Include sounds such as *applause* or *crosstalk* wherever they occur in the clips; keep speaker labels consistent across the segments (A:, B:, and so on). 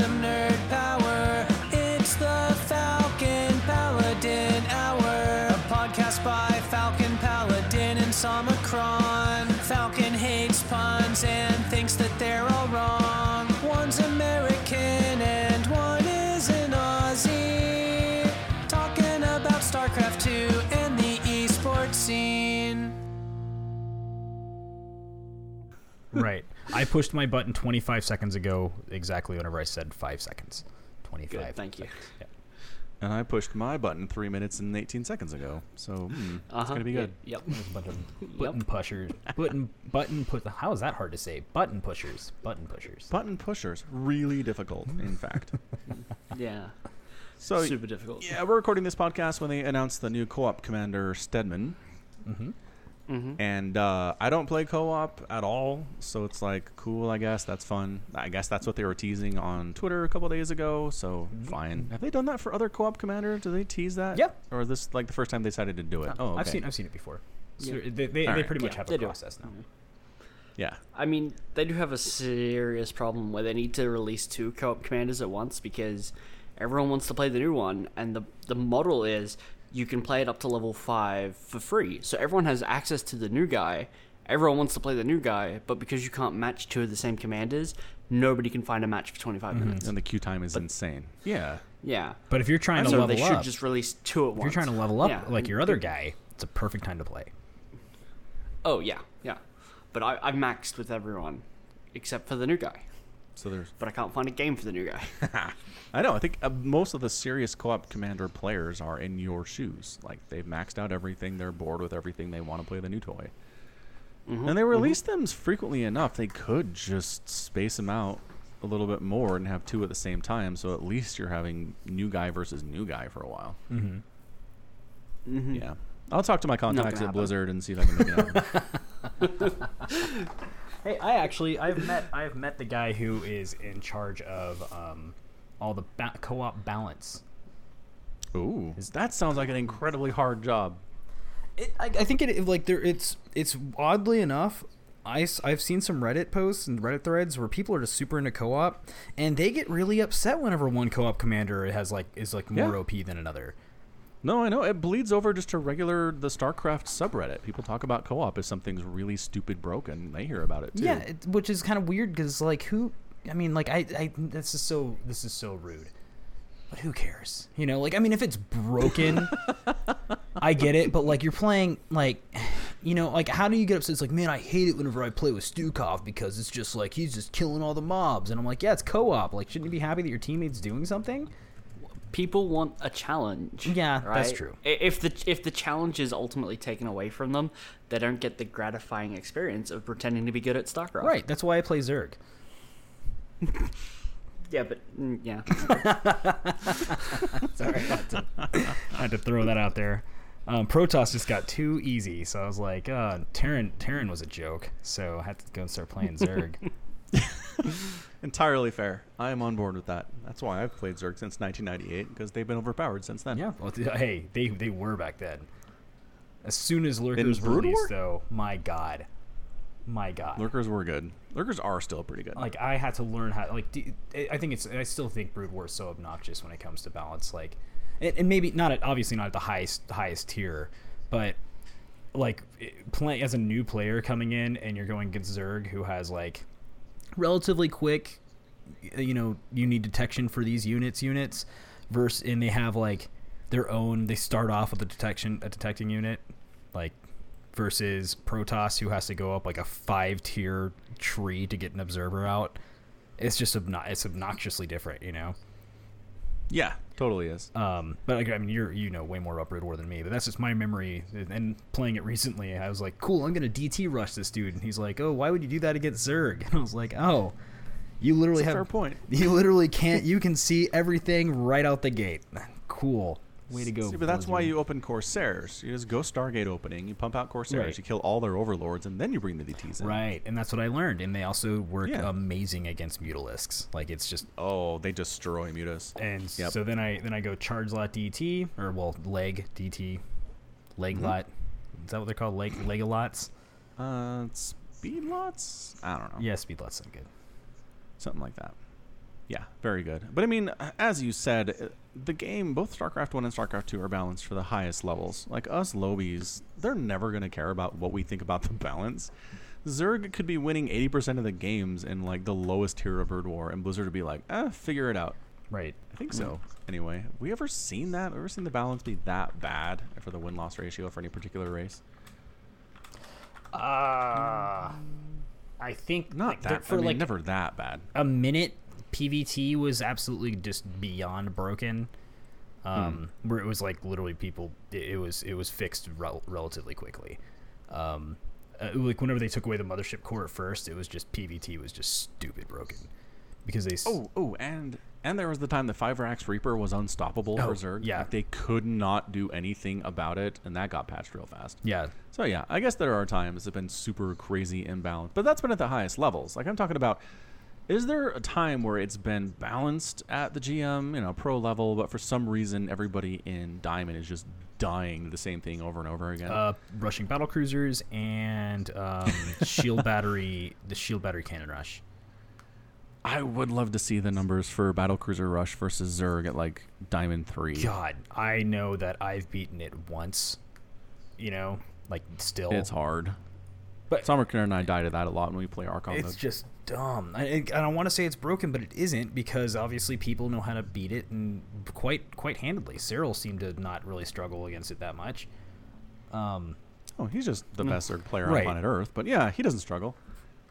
A: some nerd power. It's the Falcon Paladin Hour, a podcast by Falcon Paladin and Somicron. Falcon hates puns and thinks that they're
B: I pushed my button 25 seconds ago, exactly whenever I said five seconds. 25.
C: Good, thank you.
B: Yeah.
D: And I pushed my button three minutes and 18 seconds ago. So hmm, it's
C: Uh-huh.
D: gonna be good.
C: Yep.
B: There's a bunch of *laughs* button pushers. Button button put. How is that hard to say? Button pushers. Button pushers.
D: Button pushers really difficult, in fact. *laughs*
C: Yeah.
D: So
C: Super difficult.
D: yeah, we're recording this podcast when they announced the new co-op commander Stetmann,
B: Mm-hmm.
C: Hmm
D: and uh, I don't play co-op at all, so it's like cool. I guess that's fun. I guess that's what they were teasing on Twitter a couple days ago. So fine. Have they done that for other co-op commander? Do they tease that?
B: Yep.
D: Or is this like the first time they decided to do it? oh, okay.
B: I've seen I've seen it before. So
C: Yeah.
B: they they, they
D: Alright.
B: pretty much
C: Yeah,
B: have
C: they
B: a
C: do.
B: process now.
D: Yeah.
C: I mean, they do have a serious problem where they need to release two co-op commanders at once because everyone wants to play the new one, and the the model is you can play it up to level five for free. So everyone has access to the new guy. Everyone wants to play the new guy, but because you can't match two of the same commanders, nobody can find a match for 25 mm-hmm. minutes.
D: And the queue time is insane. Yeah.
C: Yeah.
B: But if you're trying to
C: So
B: level
C: they should
B: up,
C: just release two at
B: if
C: once.
B: you're trying to level up
C: Yeah,
B: like your other guy, it's a perfect time to play.
C: Oh yeah, yeah. But I, I've maxed with everyone except for the new guy.
D: So there's
C: But I can't find a game for the new guy. *laughs*
D: I know. I think uh, most of the serious co-op commander players are in your shoes. Like they've maxed out everything, they're bored with everything, they want to play the new toy.
C: Mm-hmm,
D: And they release them frequently enough. They could just space them out a little bit more and have two at the same time. So at least you're having new guy versus new guy for a while.
B: Mm-hmm.
C: Mm-hmm.
D: Yeah. I'll talk to my contacts at
C: happen.
D: Blizzard and see if I can make it happen. *laughs* *laughs*
B: Hey, I actually I've met I've met the guy who is in charge of um, all the ba- co-op balance.
D: Ooh, that sounds like an incredibly hard job.
B: It, I, I think it like there it's it's oddly enough I, I've seen some Reddit posts and Reddit threads where people are just super into co-op and they get really upset whenever one co-op commander has like is like more
D: Yeah.
B: OP than another.
D: No, I know it bleeds over just to regular the StarCraft subreddit. People talk about co-op as something's really stupid broken. They hear about it too.
B: Yeah, it, which is kind of weird because like who I mean like I, I this is so this is so rude. But who cares? You know, like I mean if it's broken *laughs* I get it, but like you're playing like you know, like how do you get upset? It's like, man, I hate it whenever I play with Stukov because it's just like he's just killing all the mobs and I'm like, yeah, it's co-op. Like shouldn't you be happy that your teammate's doing something?
C: People want a challenge.
B: Yeah, that's true.
C: If the if the challenge is ultimately taken away from them, they don't get the gratifying experience of pretending to be good at StarCraft.
B: Right, that's why I play Zerg. *laughs*
C: Yeah, but mm, yeah. *laughs*
B: Sorry, I had to, I had to throw that out there. Um, Protoss just got too easy, so I was like, uh, Terran, Terran was a joke, so I had to go and start playing Zerg. *laughs* *laughs*
D: Entirely fair. I am on board with that. That's why I've played Zerg since 1998 because they've been overpowered since then.
B: yeah, well, hey, they they were back then. As soon as Lurkers
D: Brood
B: released,
D: War?
B: though, my god, my god,
D: Lurkers were good. Lurkers are still pretty good.
B: like I had to learn how. Like, I think it's. I still think Brood War is so obnoxious when it comes to balance. Like, and, and maybe not at obviously not at the highest highest tier, but like playing as a new player coming in and you're going against Zerg who has like relatively quick, you know, you need detection for these units units, versus and they have like their own. They start off with a detection a detecting unit, like versus Protoss who has to go up like a five tier tree to get an observer out. It's just obno- it's obnoxiously different, you know.
D: yeah, totally is.
B: Um, but like, I mean, you're you know way more about Brood War than me, but that's just my memory. And playing it recently, I was like, cool, I'm gonna DT rush this dude, and he's like, oh, why would you do that against Zerg? *laughs* And I was like, oh, you literally
D: That's a
B: have
D: fair point. *laughs*
B: You literally can't. You can see everything right out the gate. Cool, way to go.
D: See, but that's why you open Corsairs. You just go Stargate opening, you pump out Corsairs,
B: Right.
D: you kill all their overlords, and then you bring the DTs in.
B: Right, and that's what I learned. And they also work
D: Yeah.
B: amazing against Mutalisks. Like it's just
D: Oh, they destroy Mutas.
B: and
D: Yep.
B: so then I then I go charge lot DT or well leg DT, leg
D: Mm-hmm.
B: lot. Is that what they're called? Leg legalots.
D: Uh, speed lots? I don't know.
B: Yeah, speed lots sound good.
D: Something like that. Yeah, very good. But I mean, as you said, uh, the game, both StarCraft 1 and StarCraft 2 are balanced for the highest levels. Like us lobies, they're never going to care about what we think about the *laughs* balance. Zerg could be winning 80% of the games in like the lowest tier of Brood War, and Blizzard would be like, eh, figure it out.
B: Right.
D: I think so. Anyway, have we ever seen that? Ever seen the balance be that bad for the win loss ratio for any particular race?
B: Uh, I think
D: Not
B: like,
D: that.
B: for
D: I mean,
B: like
D: never that bad.
B: a minute. PVT was absolutely just beyond broken. Um, where it was like literally people. It, it was it was fixed rel- relatively quickly. Um, uh, like whenever they took away the mothership core at first, it was just PVT was just stupid broken because they. s-
D: Oh, oh, and and there was the time the Five Rax Reaper was unstoppable
B: Oh,
D: for Zerg.
B: yeah.
D: Like, they could not do anything about it, and that got patched real fast.
B: yeah,
D: So yeah, I guess there are times it's been super crazy imbalanced, but that's been at the highest levels. Like I'm talking about, is there a time where it's been balanced at the GM, you know, pro level, but for some reason everybody in Diamond is just dying the same thing over and over again?
B: uh, rushing battle cruisers and um, *laughs* shield battery, the shield battery cannon rush.
D: I would love to see the numbers for Battle Cruiser Rush versus Zerg at like Diamond Three.
B: God, I know that I've beaten it once. You know, like still,
D: It's hard.
B: But-
D: Summerkin and I died of that a lot when we play Archon
B: It's
D: mode.
B: just dumb. I, I I don't want to say it's broken, but it isn't because obviously people know how to beat it and quite quite handedly. Serral seemed to not really struggle against it that much. Um,
D: oh, he's just the best Zerg player
B: Right.
D: on planet Earth. But yeah, he doesn't struggle.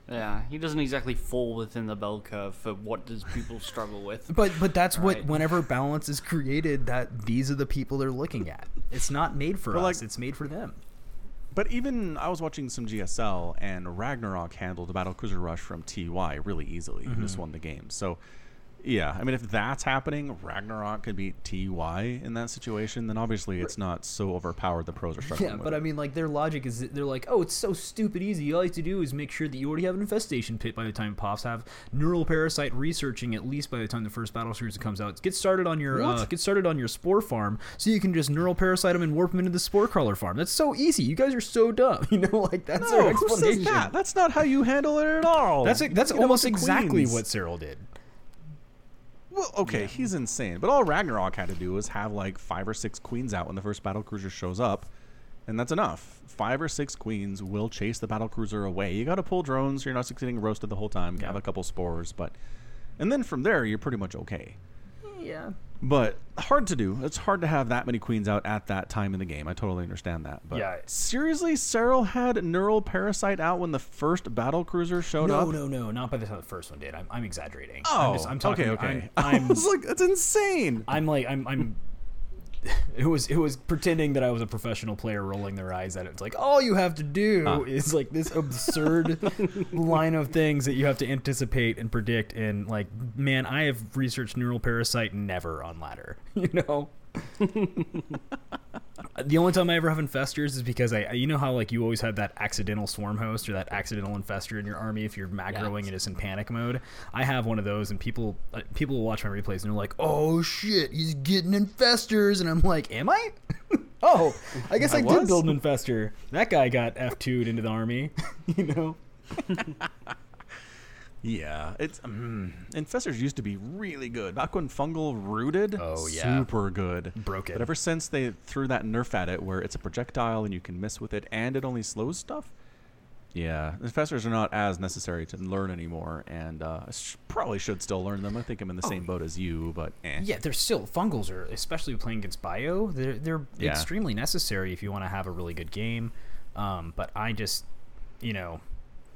C: Yeah, he doesn't exactly fall within the bell curve for what does people *laughs* struggle with.
B: but but that's what whenever balance is created, that these are the people they're looking at. It's not made for
D: But,
B: us.
D: like-
B: it's made for them.
D: But even I was watching some GSL, and Ragnarok handled the Battlecruiser Rush from TY really easily and
B: Mm-hmm.
D: just won the game. So, yeah, I mean, if that's happening, Ragnarok could beat TY in that situation, then obviously it's not so overpowered the pros are *laughs* struggling
B: Yeah, but
D: it.
B: I mean, like their logic is that they're like, oh, it's so stupid easy. All you have to do is make sure that you already have an infestation pit by the time it pops. Have neural parasite researching at least by the time the first battle series comes out. Get started on your uh, get started on your spore farm, so you can just neural parasite them and warp them into the spore crawler farm. That's so easy. You guys are so dumb. *laughs* You know, like that's
D: no,
B: their
D: who says
B: explanation.
D: that? That's not how you handle it at all.
B: That's it. That's
D: You
B: almost exactly what Serral did.
D: Well, okay, he's insane. But all Ragnarok had to do was have like five or six queens out when the first battle cruiser shows up, and that's enough. Five or six queens will chase the battle cruiser away. You got to pull drones. So you're not succeeding roasted the whole time. You have a couple spores, but and then from there you're pretty much okay.
B: Yeah.
D: But hard to do. It's hard to have that many queens out at that time in the game. I totally understand that. But
B: Yeah.
D: seriously, Serral had neural parasite out when the first battle cruiser showed up.
B: No,
D: up.
B: no, no, not by the time the first one did. I'm, I'm exaggerating.
D: Oh,
B: I'm, just, oh, I'm talking.
D: okay, okay.
B: I'm, *laughs*
D: I
B: I'm,
D: was like, that's insane.
B: I'm like I'm I'm *laughs* it was it was pretending that I was a professional player rolling their eyes at it. It's like all you have to do
D: Ah.
B: is like this absurd *laughs* line of things that you have to anticipate and predict and like man, I have researched neural parasite never on ladder, *laughs* you know. The only time I ever have infestors is because I, you know how like you always have that accidental swarm host or that accidental infestor in your army if you're macroing and it's in panic mode. I have one of those, and people uh, people will watch my replays and they're like, "Oh shit, he's getting infestors," and I'm like, "Am I?" *laughs* oh, I guess *laughs* I,
D: I
B: did build an infestor. That guy got F2'd into the army, *laughs* you know.
D: Yeah, it's mm, infestors used to be really good. Back when fungal rooted,
B: Oh, yeah.
D: super good.
B: Broken.
D: But ever since they threw that nerf at it, where it's a projectile and you can miss with it, and it only slows stuff. Yeah, infestors are not as necessary to learn anymore, and uh, I sh- probably should still learn them. I think I'm in the same boat as you, but eh.
B: Oh. Yeah, they're still fungals are especially playing against bio. They're they're
D: Yeah.
B: extremely necessary if you want to have a really good game. Um, but I just, you know,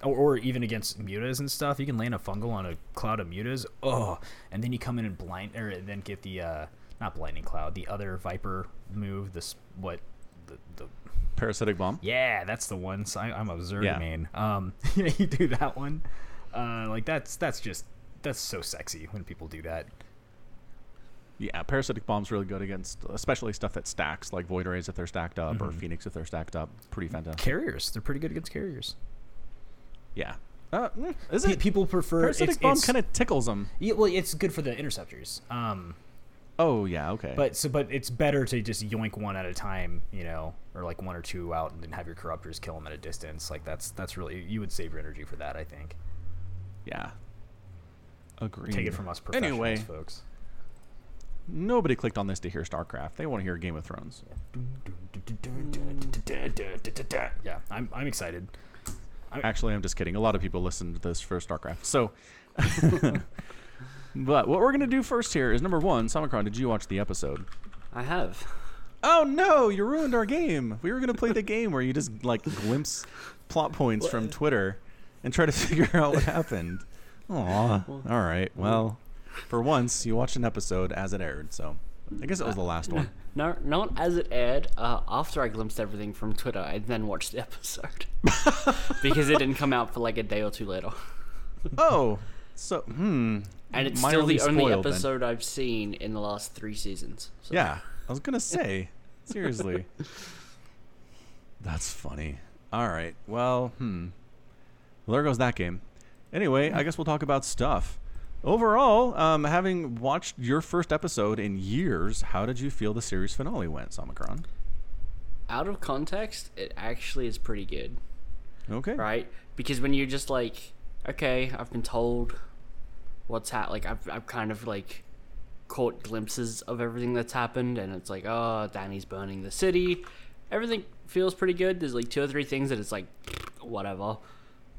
B: or, or even against mutas and stuff, you can land a fungal on a cloud of mutas. Oh, and then you come in and blind or then get the uh, not blinding cloud, the other viper move. This what the the
D: Parasitic bomb.
B: yeah, that's the one. So I, I'm a Zerg
D: Yeah.
B: main. Um, *laughs* yeah, you do that one. Uh, like that's that's just that's so sexy when people do that.
D: Yeah, parasitic bomb's really good against, especially stuff that stacks, like void rays if they're stacked up,
B: Mm-hmm.
D: or phoenix if they're stacked up. Pretty fantastic.
B: Carriers, they're pretty good against carriers.
D: Yeah. Uh, mm, is it?
B: people prefer
D: Parasitic
B: it's,
D: bomb kind of tickles them.
B: yeah, well, it's good for the interceptors. Um,
D: Oh yeah, okay.
B: but so but it's better to just yoink one at a time, you know, or like one or two out, and then have your corruptors kill them at a distance. Like that's that's really you would save your energy for that, I think.
D: Yeah. Agreed.
B: Take it from us professionals,
D: Anyway,
B: folks.
D: nobody clicked on this to hear StarCraft. They want to hear Game of Thrones.
B: Yeah, I'm I'm excited.
D: Actually, I'm just kidding. A lot of people listen to this for StarCraft. So, *laughs* but what we're gonna do first here is number one. Samacron, did you watch the episode?
C: I have.
D: Oh no, you ruined our game. We were gonna play the game where you just like glimpse plot points from Twitter and try to *laughs* figure out what happened. Aw. All right. Well, for once, you watched an episode as it aired. So, I guess it was the last one. *laughs*
C: No, not as it aired. Uh, after I glimpsed everything from Twitter, I then watched the *laughs* episode because it didn't come out for like a day or two later.
D: Oh, so hmm.
C: And it's still the only
D: spoiled then.
C: episode I've seen in the last three seasons. So.
D: Yeah, I was gonna say *laughs* seriously. That's funny. All right. Well, hmm. Well, there goes that game. Anyway, I guess we'll talk about stuff. Overall, um, having watched your first episode in years, how did you feel the series finale went, Samacron?
C: Out of context, it actually is pretty good,
D: Okay.
C: right? Because when you're just like, okay, I've been told what's hap like I've I've kind of like caught glimpses of everything that's happened, and it's like, oh, Danny's burning the city. Everything feels pretty good. There's like two or three things that it's like, *sniffs* whatever.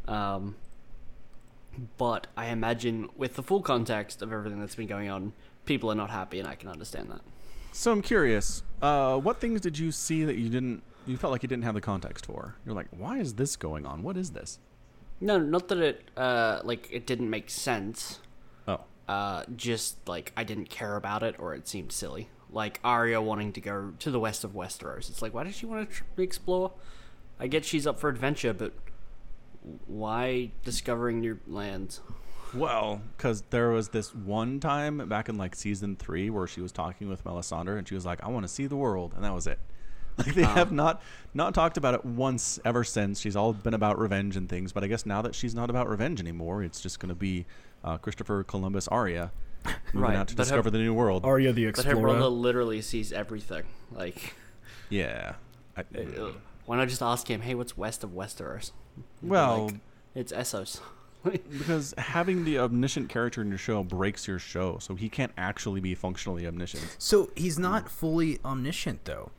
C: Um, but I imagine with the full context of everything that's been going on, people are not happy, and I can understand that.
D: So I'm curious. Uh, what things did you see that you didn't? You felt like you didn't have the context for. You're like, why is this going on? What is this?
C: No, not that it uh like it didn't make sense.
D: Oh.
C: Uh, just like I didn't care about it or it seemed silly. Like Arya wanting to go to the west of Westeros. It's like, why does she want to tr- explore? I get she's up for adventure, but why discovering new lands?
D: Well, because there was this one time back in like season three where she was talking with Melisandre and she was like, "I want to see the world," and that was it. *laughs* Like they have not not talked about it once ever since. She's all been about revenge and things, but I guess now that she's not about revenge anymore, it's just going to be uh, Christopher Columbus Arya *laughs* moving
C: Right,
D: out to
C: but her-
D: discover the new world.
B: Arya the Explorer.
C: But her brother literally sees everything. Like,
D: yeah. I,
C: uh, why not just ask him, "Hey, what's west of Westeros?" He'd be
D: well,
C: like, it's Essos. *laughs*
D: because having the omniscient character in your show breaks your show, so he can't actually be functionally omniscient.
B: So he's not fully omniscient though.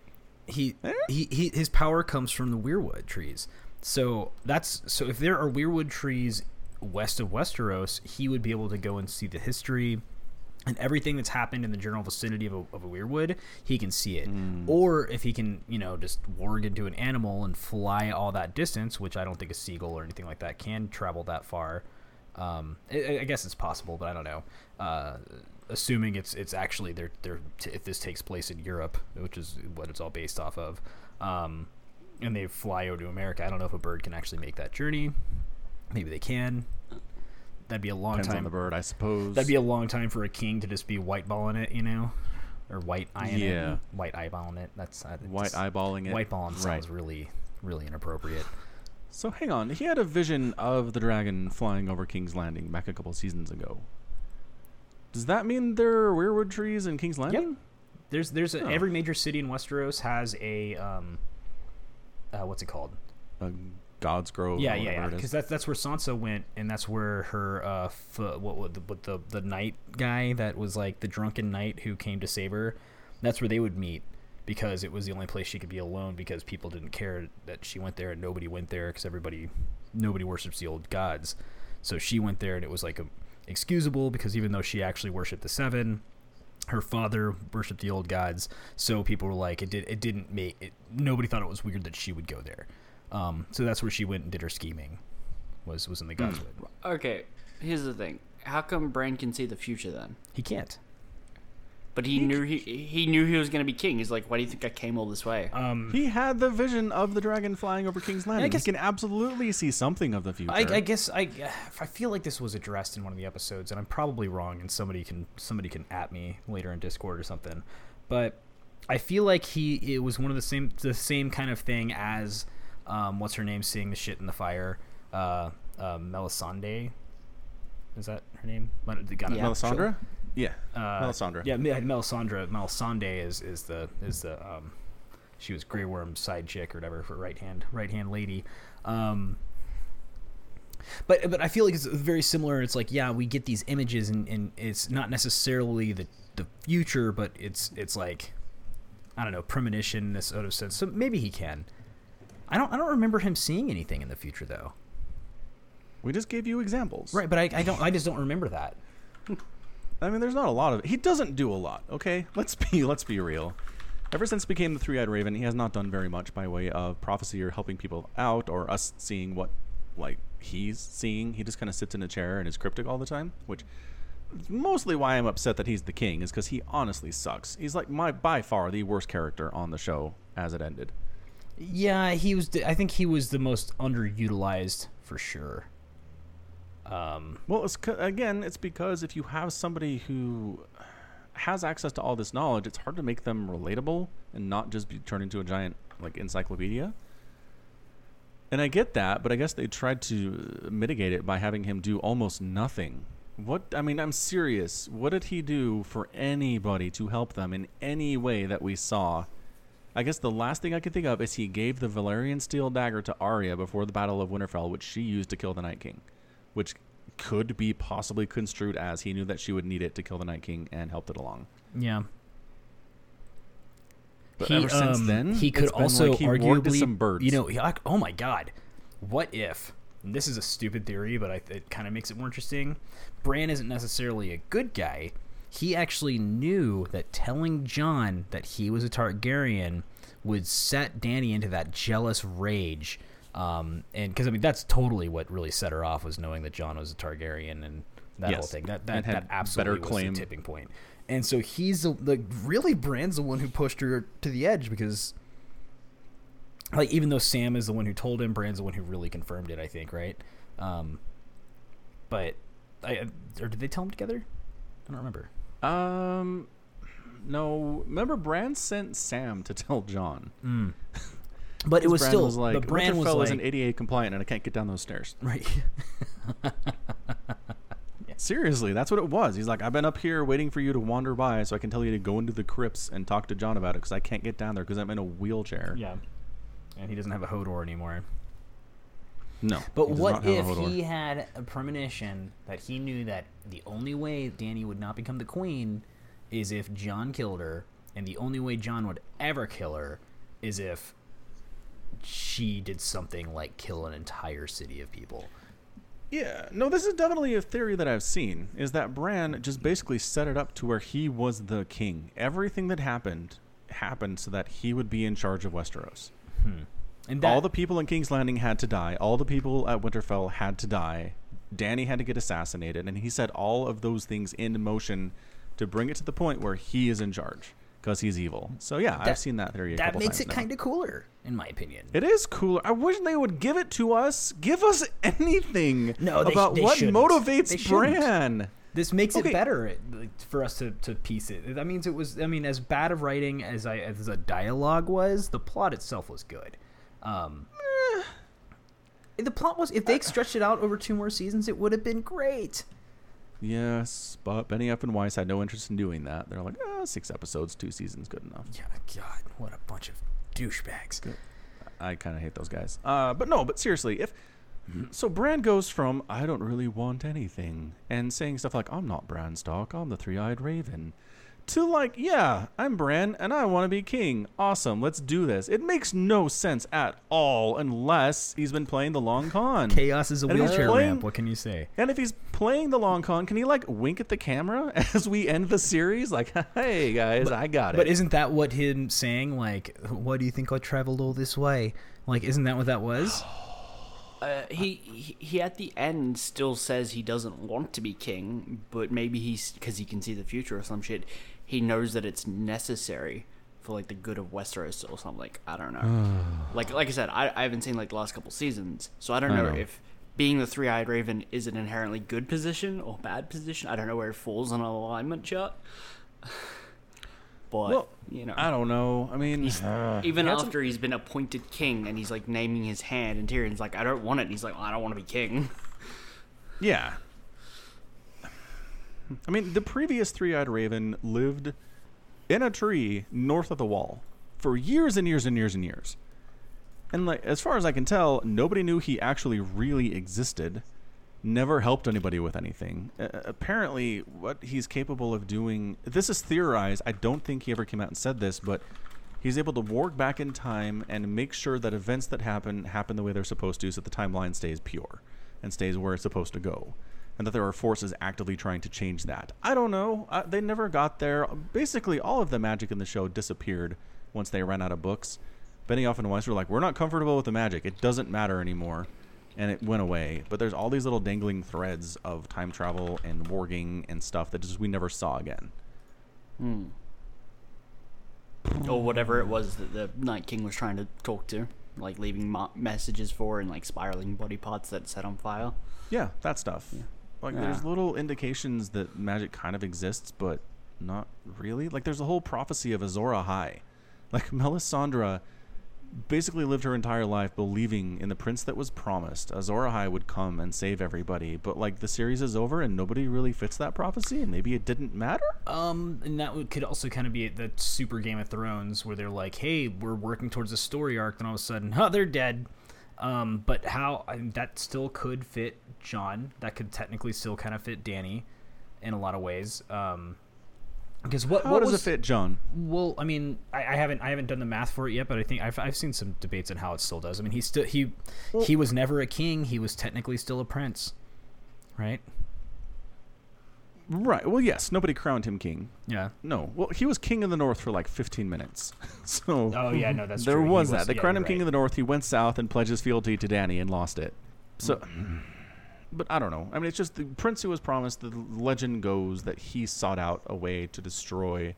B: He,
D: Eh?
B: he he his power comes from the weirwood trees. So that's so if there are weirwood trees west of Westeros, he would be able to go and see the history and everything that's happened in the general vicinity of a, of a weirwood, he can see it. Or if he can, you know, just warg into an animal and fly all that distance, which I don't think a seagull or anything like that can travel that far. Um, I, I guess it's possible, but I don't know. Uh, assuming it's it's actually they're, they're t- if this takes place in Europe, which is what it's all based off of, um, and they fly over to America. I don't know if a bird can actually make that journey. Maybe they can. That'd be a long
D: Depends
B: time.
D: on the bird, I suppose.
B: That'd be a long time for a king to just be white balling it, you know, or white eyeing
D: Yeah.
B: it, white eyeballing it. That's uh,
D: white eyeballing it.
B: White balling sounds really, really inappropriate.
D: So hang on, he had a vision of the dragon flying over King's Landing back a couple seasons ago. Does that mean there are weirwood trees in King's Landing?
B: There's there's a,
D: Oh.
B: every major city in Westeros has a um, uh, what's it called?
D: Uh, God's Grove.
B: yeah, yeah, yeah. Because that's that's where Sansa went, and that's where her uh, f- what what the, what the the knight guy that was like the drunken knight who came to save her. That's where they would meet because it was the only place she could be alone because people didn't care that she went there and nobody went there because everybody nobody worships the old gods. So she went there and it was like a, excusable because even though she actually worshipped the seven, her father worshipped the old gods. So people were like, it did it didn't make it. Nobody thought it was weird that she would go there. Um, so that's where she went and did her scheming. Was was in the Godswood.
C: Okay, here's the thing. How come Bran can see the future then?
B: He can't.
C: But he knew he he knew he was gonna be king. He's like, why do you think I came all this way?
B: Um,
D: he had the vision of the dragon flying over King's Landing.
B: guess-
D: he can absolutely see something of the future.
B: I, I guess I I feel like this was addressed in one of the episodes, and I'm probably wrong, and somebody can somebody can at me later in Discord or something. But I feel like he it was one of the same the same kind of thing as um, what's her name seeing the shit in the fire, uh, uh, Melisande. Is that her name? Mel- the god-
C: Yeah.
D: Melisandre? Yeah,
B: Uh,
D: Melisandre.
B: Yeah, Melisandre. Melisande is is the is the um, she was Grey Worm's side chick or whatever for right hand right hand lady. Um, But but I feel like it's very similar. It's like yeah, we get these images, and, and it's not necessarily the the future, but it's it's like I don't know premonition in this sort of sense. So maybe he can. I don't I don't remember him seeing anything in the future though.
D: We just gave you examples.
B: Right, but I, I don't I just don't remember that. *laughs*
D: I mean, there's not a lot of. He doesn't do a lot. Okay, *laughs* let's be let's be real. Ever since he became the three-eyed raven, he has not done very much by way of prophecy or helping people out or us seeing what like he's seeing. He just kind of sits in a chair and is cryptic all the time, which is mostly why I'm upset that he's the king is because he honestly sucks. He's like my by far the worst character on the show as it ended.
B: Yeah, he was. I think he was the most underutilized for sure. Um,
D: Well, it's, again, it's because if you have somebody who has access to all this knowledge, it's hard to make them relatable and not just be turned into a giant like encyclopedia. And I get that, but I guess they tried to mitigate it by having him do almost nothing. What I mean, I'm serious. What did he do for anybody to help them in any way that we saw? I guess the last thing I could think of is he gave the Valyrian steel dagger to Arya before the Battle of Winterfell, which she used to kill the Night King, which could be possibly construed as he knew that she would need it to kill the Night King and helped it along.
B: yeah.
D: But ever since
B: um,
D: then,
B: he could also
D: like he
B: arguably,
D: some birds.
B: you know, he- like, oh my god, what if? and this is a stupid theory, but I, it kind of makes it more interesting. Bran isn't necessarily a good guy. He actually knew that telling Jon that he was a Targaryen would set Danny into that jealous rage. Um, and because I mean that's totally what really set her off was knowing that Jon was a Targaryen and that whole thing. That that, that absolutely
D: better
B: was
D: claim.
B: the tipping point. And so he's the, like really Bran's the one who pushed her to the edge because like even though Sam is the one who told him, Bran's the one who really confirmed it. I think, right? Um, but I or did they tell him together? I don't remember.
D: Um, no. Remember, Bran sent Sam to *laughs* tell Jon. *laughs*
B: But it was still
D: was like,
B: but Bran was like
D: isn't ADA compliant, and I can't get down those stairs.
B: right. *laughs*
D: Seriously, that's what it was. He's like, I've been up here waiting for you to wander by, so I can tell you to go into the crypts and talk to Jon about it, because I can't get down there because I'm in a wheelchair.
B: yeah, and he doesn't have a Hodor anymore.
D: No.
B: But what
D: not have a
B: if he had a premonition that he knew that the only way Danny would not become the queen is if Jon killed her, and the only way Jon would ever kill her is if she did something like kill an entire city of people.
D: Yeah, no, this is definitely a theory that I've seen. Is that Bran just basically set it up to where he was the king. Everything that happened happened so that he would be in charge of Westeros. Hmm.
B: And that,
D: all the people in King's Landing had to die. All the people at Winterfell had to die. Danny had to get assassinated, and he set all of those things in motion to bring it to the point where he is in charge because he's evil. So yeah, I've seen that theory. A
B: that makes it kind of cooler, in my opinion.
D: It is cooler. I wish they would give it to us. Give us anything *laughs*
B: No, they
D: about
B: they
D: what
B: shouldn't.
D: motivates. Bran.
B: This makes
D: Okay.
B: it better for us to, to piece it. That means it was. I mean, as bad of writing as I as the dialogue was, the plot itself was good. Um, the plot was. If they stretched it out over two more seasons, it would have been great.
D: Yes, but Benioff and Weiss had no interest in doing that. They're like, ah, six episodes, two seasons, good enough.
B: Yeah, God, what a bunch of douchebags.
D: I kind of hate those guys. Uh, but no, but seriously, if so, Bran goes from "I don't really want anything" and saying stuff like "I'm not Bran Stark, I'm the Three-Eyed Raven," to like, "Yeah, I'm Bran and I want to be king. Awesome, let's do this." It makes no sense at all unless he's been playing the long con.
B: Chaos is a
D: And
B: wheelchair
D: playing-
B: ramp. What can you say?
D: And if he's playing the long con, can he like wink at the camera *laughs* as we end the series? Like, *laughs* "Hey guys, I got it."
B: But isn't that what him saying? Like, why do you think I traveled all this way? Like, isn't that what that was? *sighs*
C: Uh, he, he he at the end still says he doesn't want to be king, but maybe he's because he can see the future or some shit. He knows that it's necessary for like the good of Westeros or something. Like, I don't know. *sighs* like like I said, I, I haven't seen like the last couple seasons, so I don't
D: I
C: know,
D: know.
C: if being the three eyed raven is an inherently good position or bad position. I don't know where it falls on an alignment chart. *sighs* But
D: well,
C: you know,
D: I don't know. I mean, *sighs*
C: even
D: That's-
C: after he's been appointed king and he's like naming his hand, and Tyrion's like, I don't want it. And he's like, I don't want to be king. *laughs*
D: Yeah. I mean, the previous three-eyed raven lived in a tree north of the wall for years and years and years and years. And like as far as I can tell, nobody knew he actually really existed. never helped anybody with anything. Uh, apparently, what he's capable of doing. This is theorized. I don't think he ever came out and said this, but he's able to work back in time and make sure that events that happen happen the way they're supposed to, so the timeline stays pure and stays where it's supposed to go. And that there are forces actively trying to change that. I don't know. Uh, they never got there. Basically, all of the magic in the show disappeared once they ran out of books. Benioff and Weiss were like, "We're not comfortable with the magic. It doesn't matter anymore." and it went away. But there's all these little dangling threads of time travel and warging and stuff that just we never saw again.
C: Hmm. Or whatever it was that the Night King was trying to talk to, like leaving mo- messages for and like spiraling body parts that set on fire.
D: Yeah, that stuff. Like
C: Yeah.
D: there's little indications that magic kind of exists, but not really. Like there's a whole prophecy of Azor Ahai. Like *laughs* Melisandre basically lived her entire life believing in the prince that was promised. Azor Ahai would come and save everybody, but like the series is over and nobody really fits that prophecy, and maybe it didn't matter.
B: Um, and that could also kind of be the super Game of Thrones where they're like, "Hey, we're working towards a story arc," then all of a sudden, *laughs* "Oh, they're dead." Um, but how I mean, that still could fit Jon. That could technically still kind of fit Danny in a lot of ways. Um, because what
D: How
B: what
D: does
B: was
D: it fit, Jon?
B: Well, I mean, I, I haven't I haven't done the math for it yet, but I think I've I've seen some debates on how it still does. I mean, he still he he was never a king. He was technically still a prince, right?
D: Right. Well, yes. Nobody crowned him king.
B: Yeah.
D: No. Well, he was king of the north for like 15 minutes. *laughs* so
B: Oh yeah, no, that's *laughs*
D: there
B: true. He
D: was that. They
B: yeah,
D: crowned him
B: you're
D: king
B: right.
D: of the north. He went south and pledged his fealty to Danny and lost it. So,
B: Mm.
D: but I don't know. I mean, it's just the prince who was promised. The legend goes that he sought out a way to destroy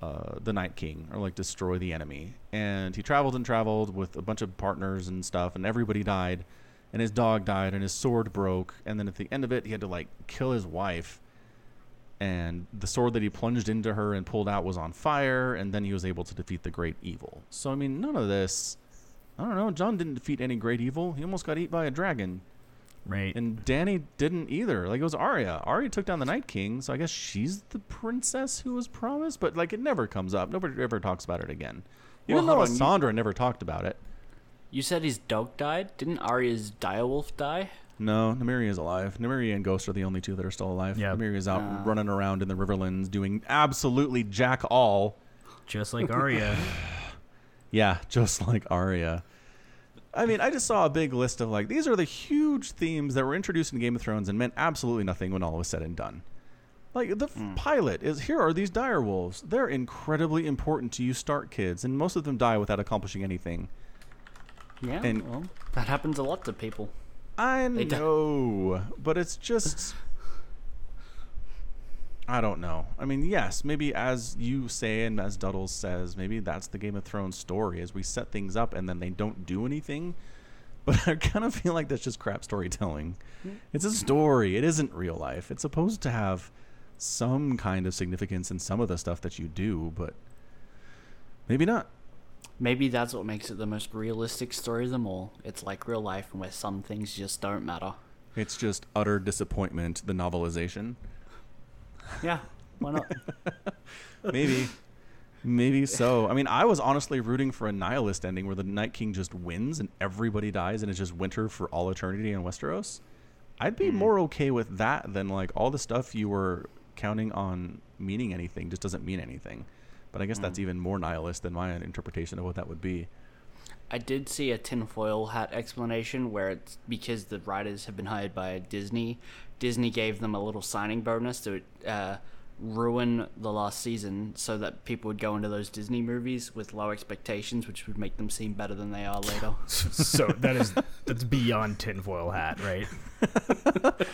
D: uh, the Night King or like destroy the enemy, and he traveled and traveled with a bunch of partners and stuff, and everybody died, and his dog died, and his sword broke, and then at the end of it, he had to like kill his wife and the sword that he plunged into her and pulled out was on fire, and then he was able to defeat the great evil. So I mean, none of this. I don't know. Jon didn't defeat any great evil. He almost got eaten by a dragon,
B: Right.
D: and Danny didn't either. Like it was Arya. Arya took down the Night King, so I guess she's the princess who was promised. But like it never comes up. Nobody ever talks about it again. Even
C: Well,
D: though Sandra never talked about it.
C: You said his dog died. Didn't Arya's direwolf die?
D: No, Nymeria is alive. Nymeria and Ghost are the only two that are still alive.
B: Yeah.
D: Nymeria is out running around in the Riverlands doing absolutely jack all.
B: Just like Arya. *sighs*
D: Yeah, just like Arya. I mean, I just saw a big list of like these are the huge themes that were introduced in Game of Thrones and meant absolutely nothing when all was said and done. Like the f- hmm. pilot is here are these dire wolves. They're incredibly important to you Stark kids, and most of them die without accomplishing anything.
C: Yeah.
D: And-
C: well, that happens a lot to people.
D: I know, but it's just I don't know. I mean, yes, maybe as you say and as Duddles says, maybe that's the Game of Thrones story as we set things up and then they don't do anything. *laughs* But I kind of feel like that's just crap storytelling. Hmm. It's a story. It isn't real life. It's supposed to have some kind of significance in some of the stuff that you do, but maybe not.
C: Maybe that's what makes it the most realistic story of them all. It's like real life, and where some things just don't matter.
D: It's just utter disappointment, the novelization.
C: Yeah. Why not? *laughs*
D: Maybe. Maybe so. I mean, I was honestly rooting for a nihilist ending where the Night King just wins and everybody dies and it's just winter for all eternity in Westeros. I'd be hmm. more okay with that than like all the stuff you were counting on meaning anything just doesn't mean anything. But I guess that's even more nihilist than my interpretation of what that would be.
C: I did see a tinfoil hat explanation where it's because the writers have been hired by Disney. Disney gave them a little signing bonus to uh, ruin the last season so that people would go into those Disney movies with low expectations, which would make them seem better than they are later. *laughs*
B: so that is *laughs* that's beyond tinfoil hat, right? *laughs*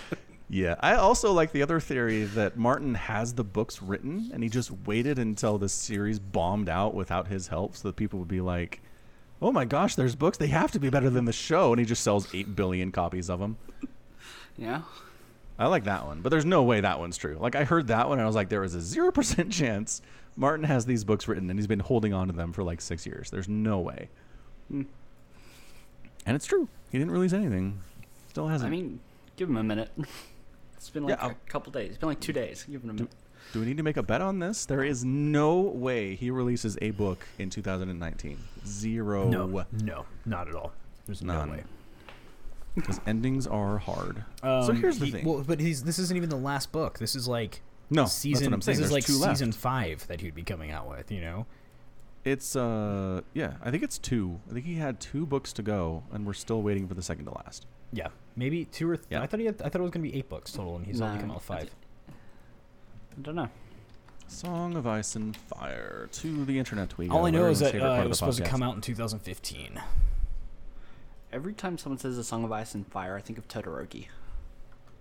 D: Yeah, I also like the other theory that Martin has the books written and he just waited until the series bombed out without his help so that people would be like, "Oh my gosh, there's books. They have to be better than the show." And he just sells 8 billion copies of them. *laughs*
C: yeah?
D: I like that one, but there's no way that one's true. Like I heard that one and I was like there is a 0% *laughs* chance Martin has these books written and he's been holding on to them for like 6 years. There's no way.
C: Hmm.
D: And it's true. He didn't release anything. Still hasn't.
C: I mean, give him a minute. *laughs* It's been like
D: Yeah,
C: a
D: I'll-
C: couple days. It's been like two days. Give him a minute.
D: Do we need to make a bet on this? There is no way he releases a book in 2019. Zero.
B: No, no, not at all. There's
D: None.
B: no way.
D: because endings are hard. so
B: Um,
D: here's the
B: he-
D: thing.
B: Well, but he's this isn't even the last book. This is like
D: No, that's what
B: season.
D: I'm saying.
B: This is like
D: two left.
B: season five that he'd be coming out with. You know.
D: It's uh yeah, I think it's two. I think he had two books to go, and we're still waiting for the second to last.
B: Yeah, maybe two or. Th-
D: Yeah.
B: I thought he. Had, I thought it was going to be eight books total, and he's only come out with five.
C: I don't know.
D: Song of Ice and Fire to the internet. We
B: All. I know is
D: Everyone's
B: that
D: favorite part
B: uh,
D: of
B: it
D: the
B: was supposed to come out in 2015.
C: Every time someone says a song of ice and fire, I think of Todoroki.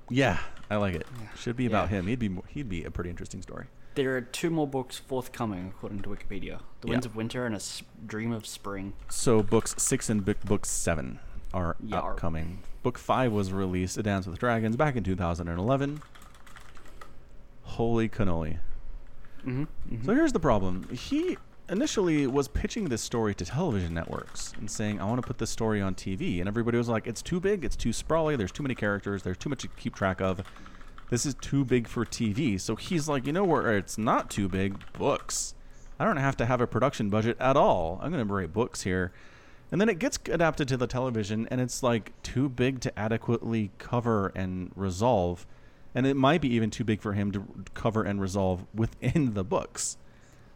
D: Yeah, I like it. Should be about
C: Yeah.
D: him. He'd be mo- he'd be a pretty interesting story.
C: There are two more books forthcoming, according to Wikipedia: The
D: Yeah.
C: Winds of Winter and A Dream of Spring.
D: So books six and book book seven are
C: Yeah.
D: upcoming. Book five was released, A Dance with Dragons, back in 2011. Holy cannoli!
C: Mm-hmm.
D: So here's the problem. He initially was pitching this story to television networks and saying, I want to put this story on TV. And everybody was like, it's too big, it's too sprawly, there's too many characters, there's too much to keep track of. This is too big for TV. So he's like, you know where it's not too big? Books. I don't have to have a production budget at all. I'm going to write books here. And then it gets adapted to the television, and it's like too big to adequately cover and resolve. And it might be even too big for him to cover and resolve within the books.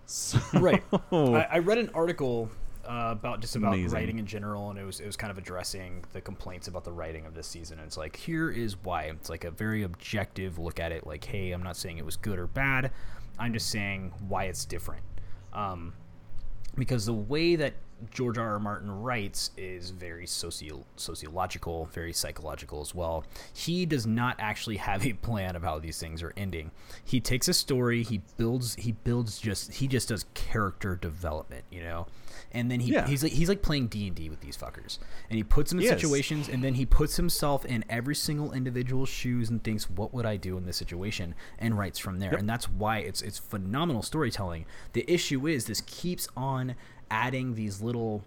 D: So,
B: right. *laughs* I, I read an article uh, about just about
D: Amazing.
B: writing in general, and it was it was kind of addressing the complaints about the writing of this season. And it's like here is why. It's like a very objective look at it. Like, hey, I'm not saying it was good or bad. I'm just saying why it's different. Um, because the way that George R. R. Martin writes is very socio- sociological, very psychological as well. He does not actually have a plan of how these things are ending. He takes a story, he builds, he builds just, he just does character development, you know, and then he
D: Yeah.
B: he's like he's like playing D and D with these fuckers, and he puts them in situations, and then he puts himself in every single individual's shoes and thinks, what would I do in this situation, and writes from there, and that's why it's it's phenomenal storytelling. The issue is this keeps on adding these little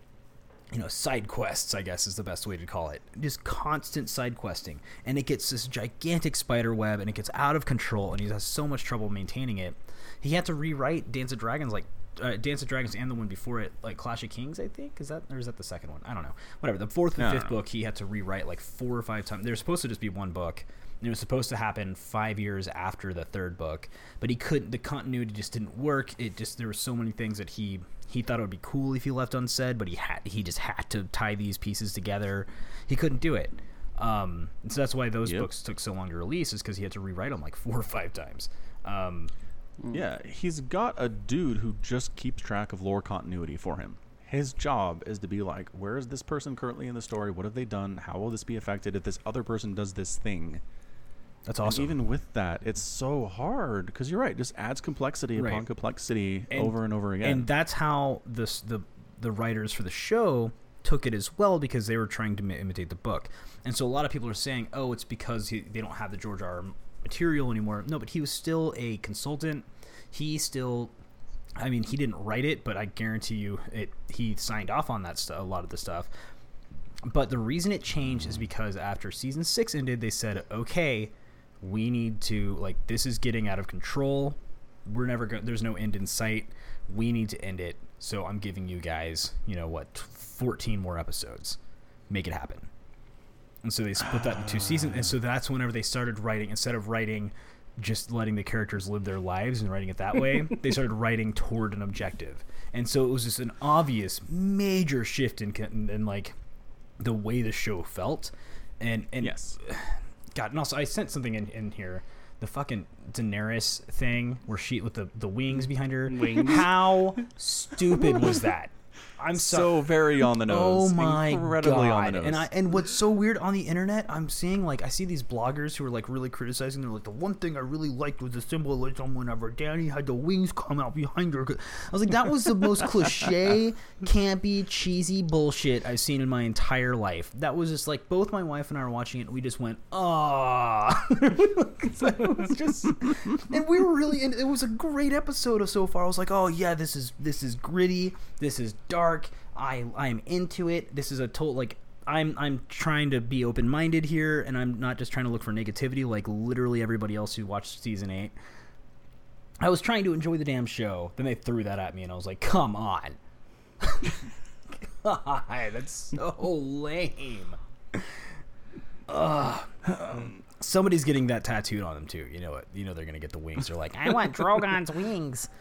B: you know side quests i guess is the best way to call it. Just constant side questing. And it gets this gigantic spider web and it gets out of control and he has so much trouble maintaining it. He had to rewrite dance of dragons like uh, dance of dragons and the one before it like clash of kings i think? Is that or is that the second one? I don't know. Whatever the fourth and
D: I
B: fifth
D: don't
B: book he had to rewrite like four or five times. They're supposed to just be one book and it was supposed to happen five years after the third book but he couldn't the continuity just didn't work. It just there were so many things that he he thought it would be cool if he left unsaid but he had he just had to tie these pieces together. He couldn't do it. Um so that's why those
D: Yep.
B: books took so long to release is because he had to rewrite them like four or five times. Um Mm.
D: Yeah, he's got a dude who just keeps track of lore continuity for him. His job is to be like, where is this person currently in the story? What have they done? How will this be affected if this other person does this thing?
B: that's
D: And
B: awesome
D: even with that, it's so hard because you're right. Just adds complexity upon
B: Right.
D: complexity
B: And-
D: over and over again.
B: And that's how this the the writers for the show took it as well because they were trying to imitate the book. And so a lot of people are saying, "Oh, it's because he, they don't have the George R. Material anymore." No, but he was still a consultant. He still I mean, he didn't write it, but I guarantee you it he signed off on that stuff, a lot of the stuff. But the reason it changed is because after season 6 ended, they said, "Okay, we need to like this is getting out of control. We're never going there's no end in sight. We need to end it. So I'm giving you guys, you know what, 14 more episodes. Make it happen." And so they split that in two seasons. And so that's whenever they started writing instead of writing just letting the characters live their lives and writing it that way, *laughs* they started writing toward an objective. And so it was just an obvious major shift in, in, in like the way the show felt. And and
D: yes, *sighs*
B: God, and also I sent something in, in here. The fucking Daenerys thing where she with the, the wings behind her.
C: Wings.
B: How stupid was that? *laughs* I'm so,
D: so very on the nose.
B: Oh my
D: incredibly
B: god!
D: on the nose.
B: And I and what's so weird on the internet, I'm seeing like I see these bloggers who are like really criticizing. They're like, the one thing I really liked was the symbolism whenever Danny had the wings come out behind her. I was like, that was the most *laughs* cliche, campy, cheesy bullshit I've seen in my entire life. That was just like both my wife and I were watching it. and We just went, ah. *laughs* it was just, and we were really. And it was a great episode of so far. I was like, oh yeah, this is this is gritty. This is dark. I I'm into it. This is a total like I'm I'm trying to be open minded here, and I'm not just trying to look for negativity like literally everybody else who watched season eight. I was trying to enjoy the damn show. Then they threw that at me, and I was like, come on. God, *laughs* that's so lame. Somebody's getting that tattooed on them too. You know what? You know they're gonna get the wings. They're like, I want Drogon's wings. *laughs*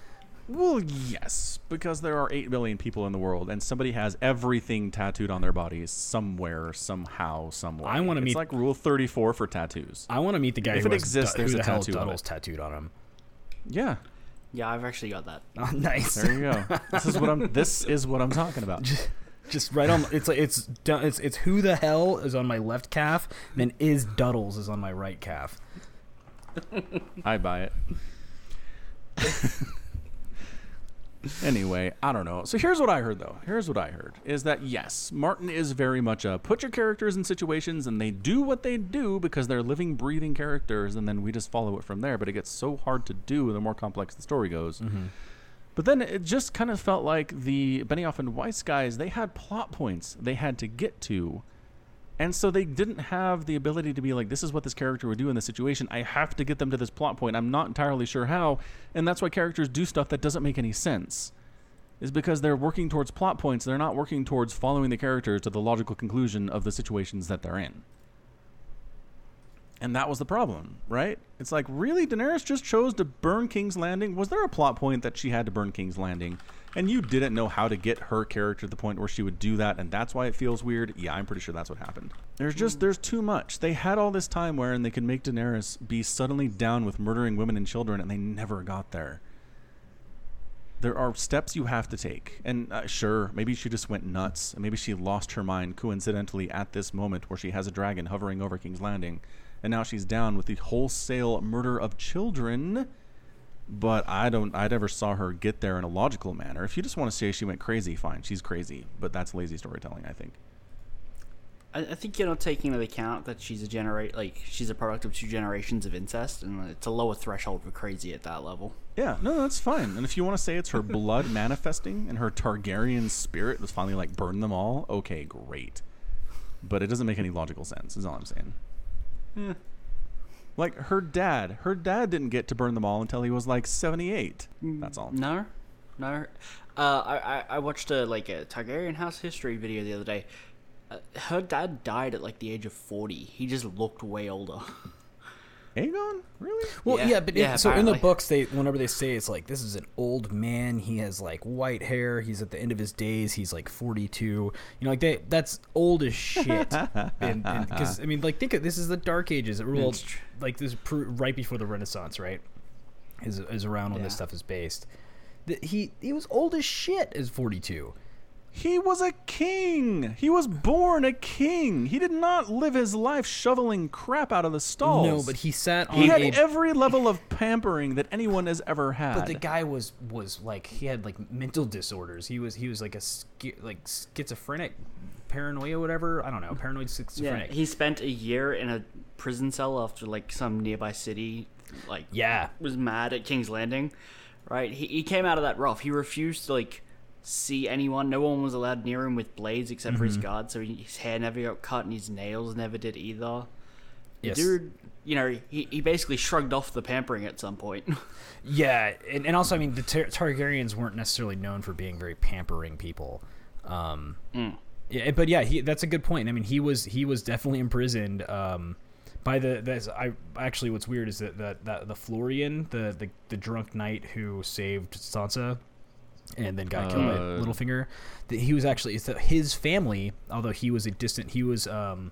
D: Well, yes, because there are 8 billion people in the world, and somebody has everything tattooed on their bodies somewhere, somehow, somewhere.
B: I wanna
D: It's
B: meet-
D: like rule 34 for tattoos.
B: I want to meet the guy
D: If
B: who
D: it
B: has
D: exists,
B: Du-
D: there's
B: who
D: a
B: the hell
D: tattoo of
B: Duddles
D: it.
B: tattooed on him.
D: Yeah,
C: Yeah, I've actually got that. *laughs*
B: Oh, nice.
D: there you go. this is what I'm. This is what I'm talking about.
B: Just right on. It's like it's du- it's it's who the hell is on my left calf, and then is Duddles is on my right calf.
D: I buy it. *laughs* anyway, I don't know. So here's what I heard though. Here's what I heard is that yes, Martin is very much a put your characters in situations and they do what they do because they're living, breathing characters, and then we just follow it from there. But it gets so hard to do the more complex the story goes. Mm-hmm. But then it just kind of felt like the Benioff and Weiss guys, they had plot points they had to get to. And so they didn't have the ability to be like, this is what this character would do in this situation. I have to get them to this plot point. I'm not entirely sure how. And that's why characters do stuff that doesn't make any sense. Is because they're working towards plot points. They're not working towards following the characters to the logical conclusion of the situations that they're in. And that was the problem, right? It's like, really? Daenerys just chose to burn King's Landing? Was there a plot point that she had to burn King's Landing? And you didn't know how to get her character to the point where she would do that, and that's why it feels weird? Yeah, I'm pretty sure that's what happened. There's just, there's too much. They had all this time wherein they could make Daenerys be suddenly down with murdering women and children, and they never got there. There are steps you have to take. And uh, sure, maybe she just went nuts, and maybe she lost her mind coincidentally at this moment where she has a dragon hovering over King's Landing and now she's down with the wholesale murder of children. But I don't. I never saw her get there in a logical manner. If you just want to say she went crazy, fine, she's crazy. But that's lazy storytelling, I think.
C: I, I think you're not taking into account that she's a generate like she's a product of two generations of incest, and it's a lower threshold for crazy at that level.
D: Yeah, no, that's fine. And if you want to say it's her blood *laughs* manifesting and her Targaryen spirit was finally like burn them all, okay, great. But it doesn't make any logical sense. Is all I'm saying. Like her dad, her dad didn't get to burn them all until he was like 78. That's all.
C: No, no. Uh, I, I I watched a like a Targaryen house history video the other day. Uh, her dad died at like the age of forty. He just looked way older. *laughs*
D: Aegon, really?
B: Well, yeah,
C: Yeah,
B: but
C: yeah,
B: it, so in the books, they whenever they say it's like this is an old man, he has like white hair, he's at the end of his days, he's like forty two. You know, like they that's old as shit. *laughs* Because I mean, like think of this is the Dark Ages. It ruled
C: tr-
B: like this is pr- right before the Renaissance, right? Is is around when this stuff is based. The, he he was old as shit as forty two.
D: He was a king. He was born a king. He did not live his life shoveling crap out of the stalls.
B: No, but he sat on
D: he had
B: a
D: every level of pampering that anyone has ever had.
B: But the guy was was like he had like mental disorders. He was he was like a like schizophrenic, paranoia, whatever. I don't know, paranoid
C: Yeah,
B: schizophrenic.
C: he spent a year in a prison cell after like some nearby city, like
B: Yeah.
C: was mad at King's Landing, right? He he came out of that rough. He refused to like see anyone. No one was allowed near him with blades except for his
B: Mm-hmm.
C: So his hair never got cut and his nails never did either. The
B: Yes.
C: Dude, you know, he, he basically shrugged off the pampering at some point. *laughs*
B: Yeah, and, and also I mean the Tar- Targaryens weren't necessarily known for being very pampering people. Um, Yeah, but yeah, he, that's a good point. I mean, he was he was definitely imprisoned. Um, by the that's I actually what's weird is that that, that the Florian, the, the the drunk knight who saved Sansa, and then got killed by
D: Uh.
B: Littlefinger, that he was actually it's his family, although he was a distant, he was um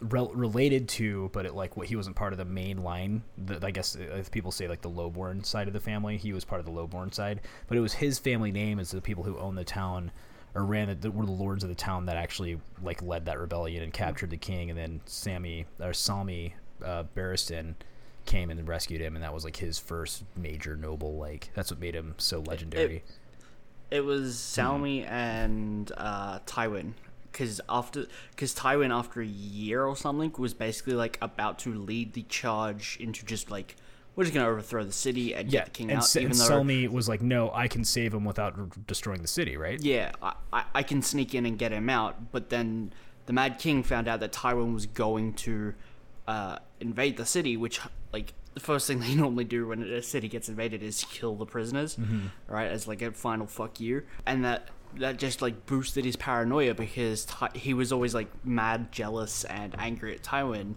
B: rel- related to, but it like what he wasn't part of the main line. The, I guess uh, people say like the Lowborn side of the family. He was part of the Lowborn side, but it was his family name as the people who owned the town or ran the, the were the lords of the town that actually like led that rebellion and captured the king, and then Sammy or Selmy uh, Barristan came and rescued him, and that was like his first major noble. Like that's what made him so legendary.
C: It was Selmy and uh, Tywin. Because after, because Tywin after a year or something was basically like about to lead the charge into just like we're just gonna overthrow the city and
B: yeah,
C: get the king
B: and,
C: out. Even
B: and
C: though,
B: Selmy was like, "No, I can save him without r- destroying the city." Right?
C: yeah, I, I, I can sneak in and get him out. But then the Mad King found out that Tywin was going to uh, invade the city, which like the first thing *laughs* they normally do when a city gets invaded is kill the prisoners, mm-hmm. right? As like a final fuck you, and that that just like boosted his paranoia because Ty- he was always like mad, jealous, and angry at Tywin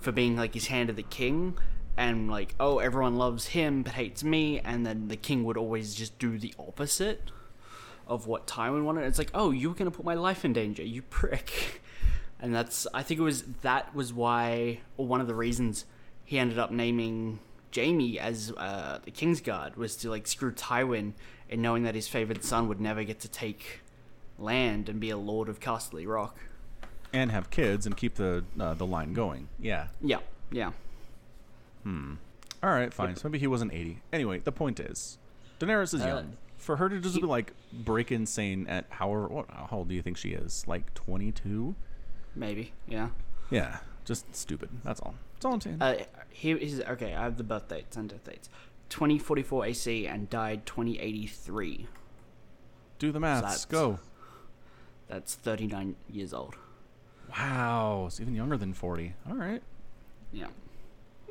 C: for being like his hand of the king, and like oh everyone loves him but hates me, and then the king would always just do the opposite of what Tywin wanted. It's like oh you were gonna put my life in danger, you prick, *laughs* and that's I think it was that was why or one of the reasons he ended up naming Jamie as uh, the Kingsguard was to like screw Tywin in knowing that his favored son would never get to take land and be a lord of Casterly Rock.
D: and have kids and keep the uh, the line going. Yeah.
C: Yeah, yeah. Hmm.
D: All right, fine. So maybe he wasn't 80. Anyway, the point is, Daenerys is
C: Uh,
D: young. For her to just
C: he-
D: be like break insane at however what how old do you think she is? Like 22?
C: Maybe, yeah.
D: Yeah, just stupid. That's all. That's all I'm saying.
C: Uh, here is okay. I have the birth dates and death dates: 2044 AC and died 2083.
D: Do the maths.
C: that's-
D: Go.
C: That's 39 years old.
D: Wow, it's even younger than 40. All right.
C: Yeah.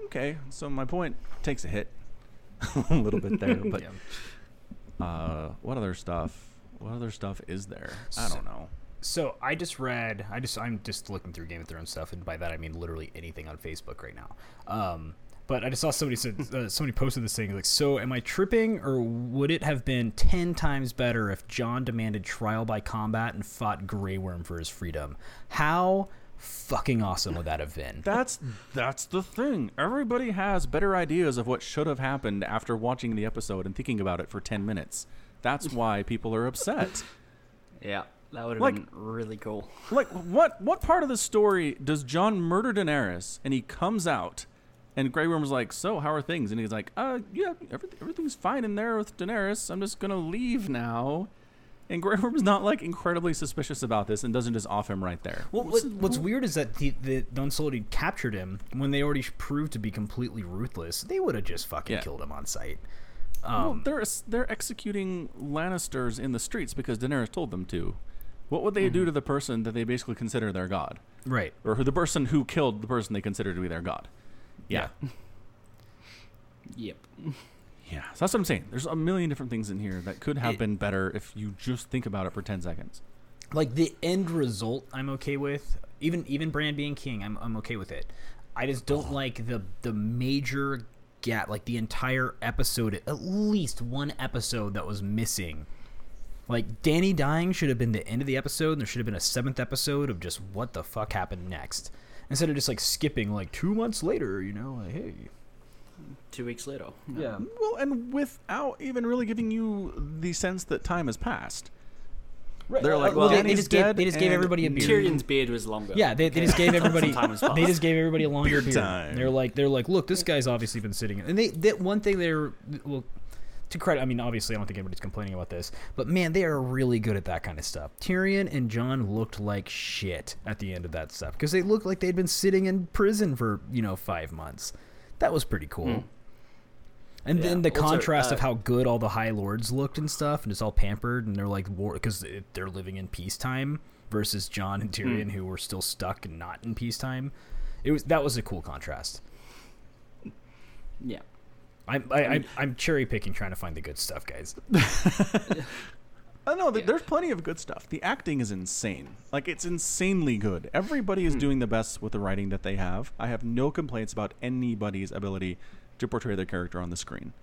D: Okay, so my point takes a hit *laughs* a little bit there, *laughs* but
B: Yeah.
D: uh, what other stuff? What other stuff is there? I don't know.
B: So I just read. I just I'm just looking through Game of Thrones stuff, and by that I mean literally anything on Facebook right now. Um, but I just saw somebody said *laughs* uh, somebody posted this thing like, "So am I tripping, or would it have been ten times better if Jon demanded trial by combat and fought Grey Worm for his freedom? How fucking awesome would that have been?"
D: That's that's the thing. Everybody has better ideas of what should have happened after watching the episode and thinking about it for 10 minutes. That's why people are upset.
C: Yeah. That would have
D: Like-
C: been really cool. *laughs*
D: like what what part of the story does Jon murder Daenerys and he comes out and Grey Worm's like, "So, how are things?" And he's like, "Uh, yeah, everything, everything's fine in there with Daenerys. I'm just going to leave now." And Grey Worm's not like incredibly suspicious about this and doesn't just off him right there.
B: Well, what, what's weird is that the, the, the Unsullied captured him when they already proved to be completely ruthless. They would have just fucking
D: Yeah.
B: killed him on sight.
D: well,
B: Um,
D: they're they're executing Lannisters in the streets because Daenerys told them to. What would they do mm-hmm. to the person that they basically consider their god,
B: right.
D: or who the person who killed the person they consider to be their god? Yeah, *laughs*
C: Yep.
D: yeah. So that's what I'm saying. There's a million different things in here that could have
B: It-
D: been better if you just think about it for ten seconds.
B: like the end result i'm okay with even even Bran being king i'm, I'm okay with it i just don't like the the major gap like the entire episode at least one episode that was missing like danny dying should have been the end of the episode and there should have been a seventh episode of just what the fuck happened next instead of just like skipping like two months later you know like hey
C: Two weeks later.
B: yeah
D: Well, and without even really giving you the sense that time has passed. They're uh, like,
B: well,
D: well,
B: they, they just gave they just gave everybody a beard
C: Tyrion's beard was longer.
B: Yeah, they, they just gave *laughs* everybody.
C: Some time has
B: they just gave everybody a longer
D: Beard
B: beard.
D: time.
B: They're like, they're like, look, this guy's obviously been sitting. And they, that one thing they're well, to credit. I mean, obviously, I don't think anybody's complaining about this, but man, they are really good at that kind of stuff. Tyrion and Jon looked like shit at the end of that stuff because they looked like they'd been sitting in prison for you know five months. That was pretty cool. And then the
C: Also,
B: contrast of
C: uh,
B: how good all the High Lords looked and stuff, and it's all pampered, and they're like war because they're living in peacetime versus Jon and Tyrion who were still stuck and not in peacetime. It was that was a cool contrast.
C: Yeah.
B: I'm I, I, I'm cherry picking trying to find the good stuff, guys. *laughs*
D: I know that there's plenty of good stuff. The acting is insane. Like it's insanely good. Everybody is hmm. doing the best with the writing that they have. I have no complaints about anybody's ability to portray their character on the screen.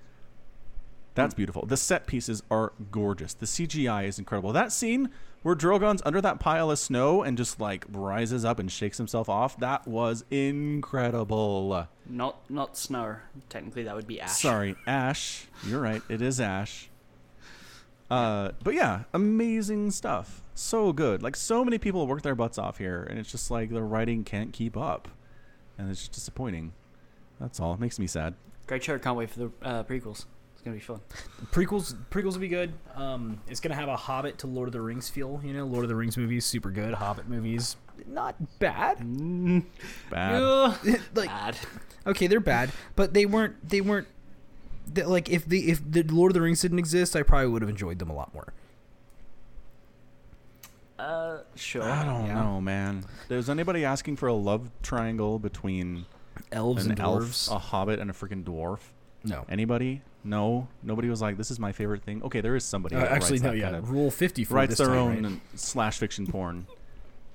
D: That's hmm. beautiful. The set pieces are gorgeous. The CGI is incredible. That scene where Drogon's under that pile of snow and just like rises up and shakes himself off, that was incredible.
C: Not not snow. Technically, that would be ash.
D: Sorry, Ash. You're right. It is Ash. Uh, but yeah, amazing stuff. So good. Like so many people work their butts off here, and it's just like the writing can't keep up, and it's just disappointing. That's all. It makes me sad.
C: Great show. Can't wait for the uh, prequels. It's gonna be fun. *laughs*
B: Prequels prequels will be good. Um, it's gonna have a Hobbit to Lord of the Rings feel. You know, Lord of the Rings movies super good. Hobbit movies not bad.
D: Bad. *laughs*
B: like
C: Bad.
B: okay, they're bad, but they weren't. They weren't. They, like if the if the Lord of the Rings didn't exist, I probably would have enjoyed them a lot more.
C: Uh, sure.
D: I don't
C: yeah.
D: know, man. There's anybody asking for a love triangle between
B: Elves
D: an
B: and elves,
D: a hobbit, and a freaking dwarf?
B: No.
D: Anybody? No. Nobody was like, "This is my favorite thing." Okay, there is somebody.
B: Uh, actually, no. Yeah,
D: kind of-
B: Rule Fifty for
D: writes
B: this
D: their
B: time,
D: own
B: right?
D: slash fiction porn. *laughs*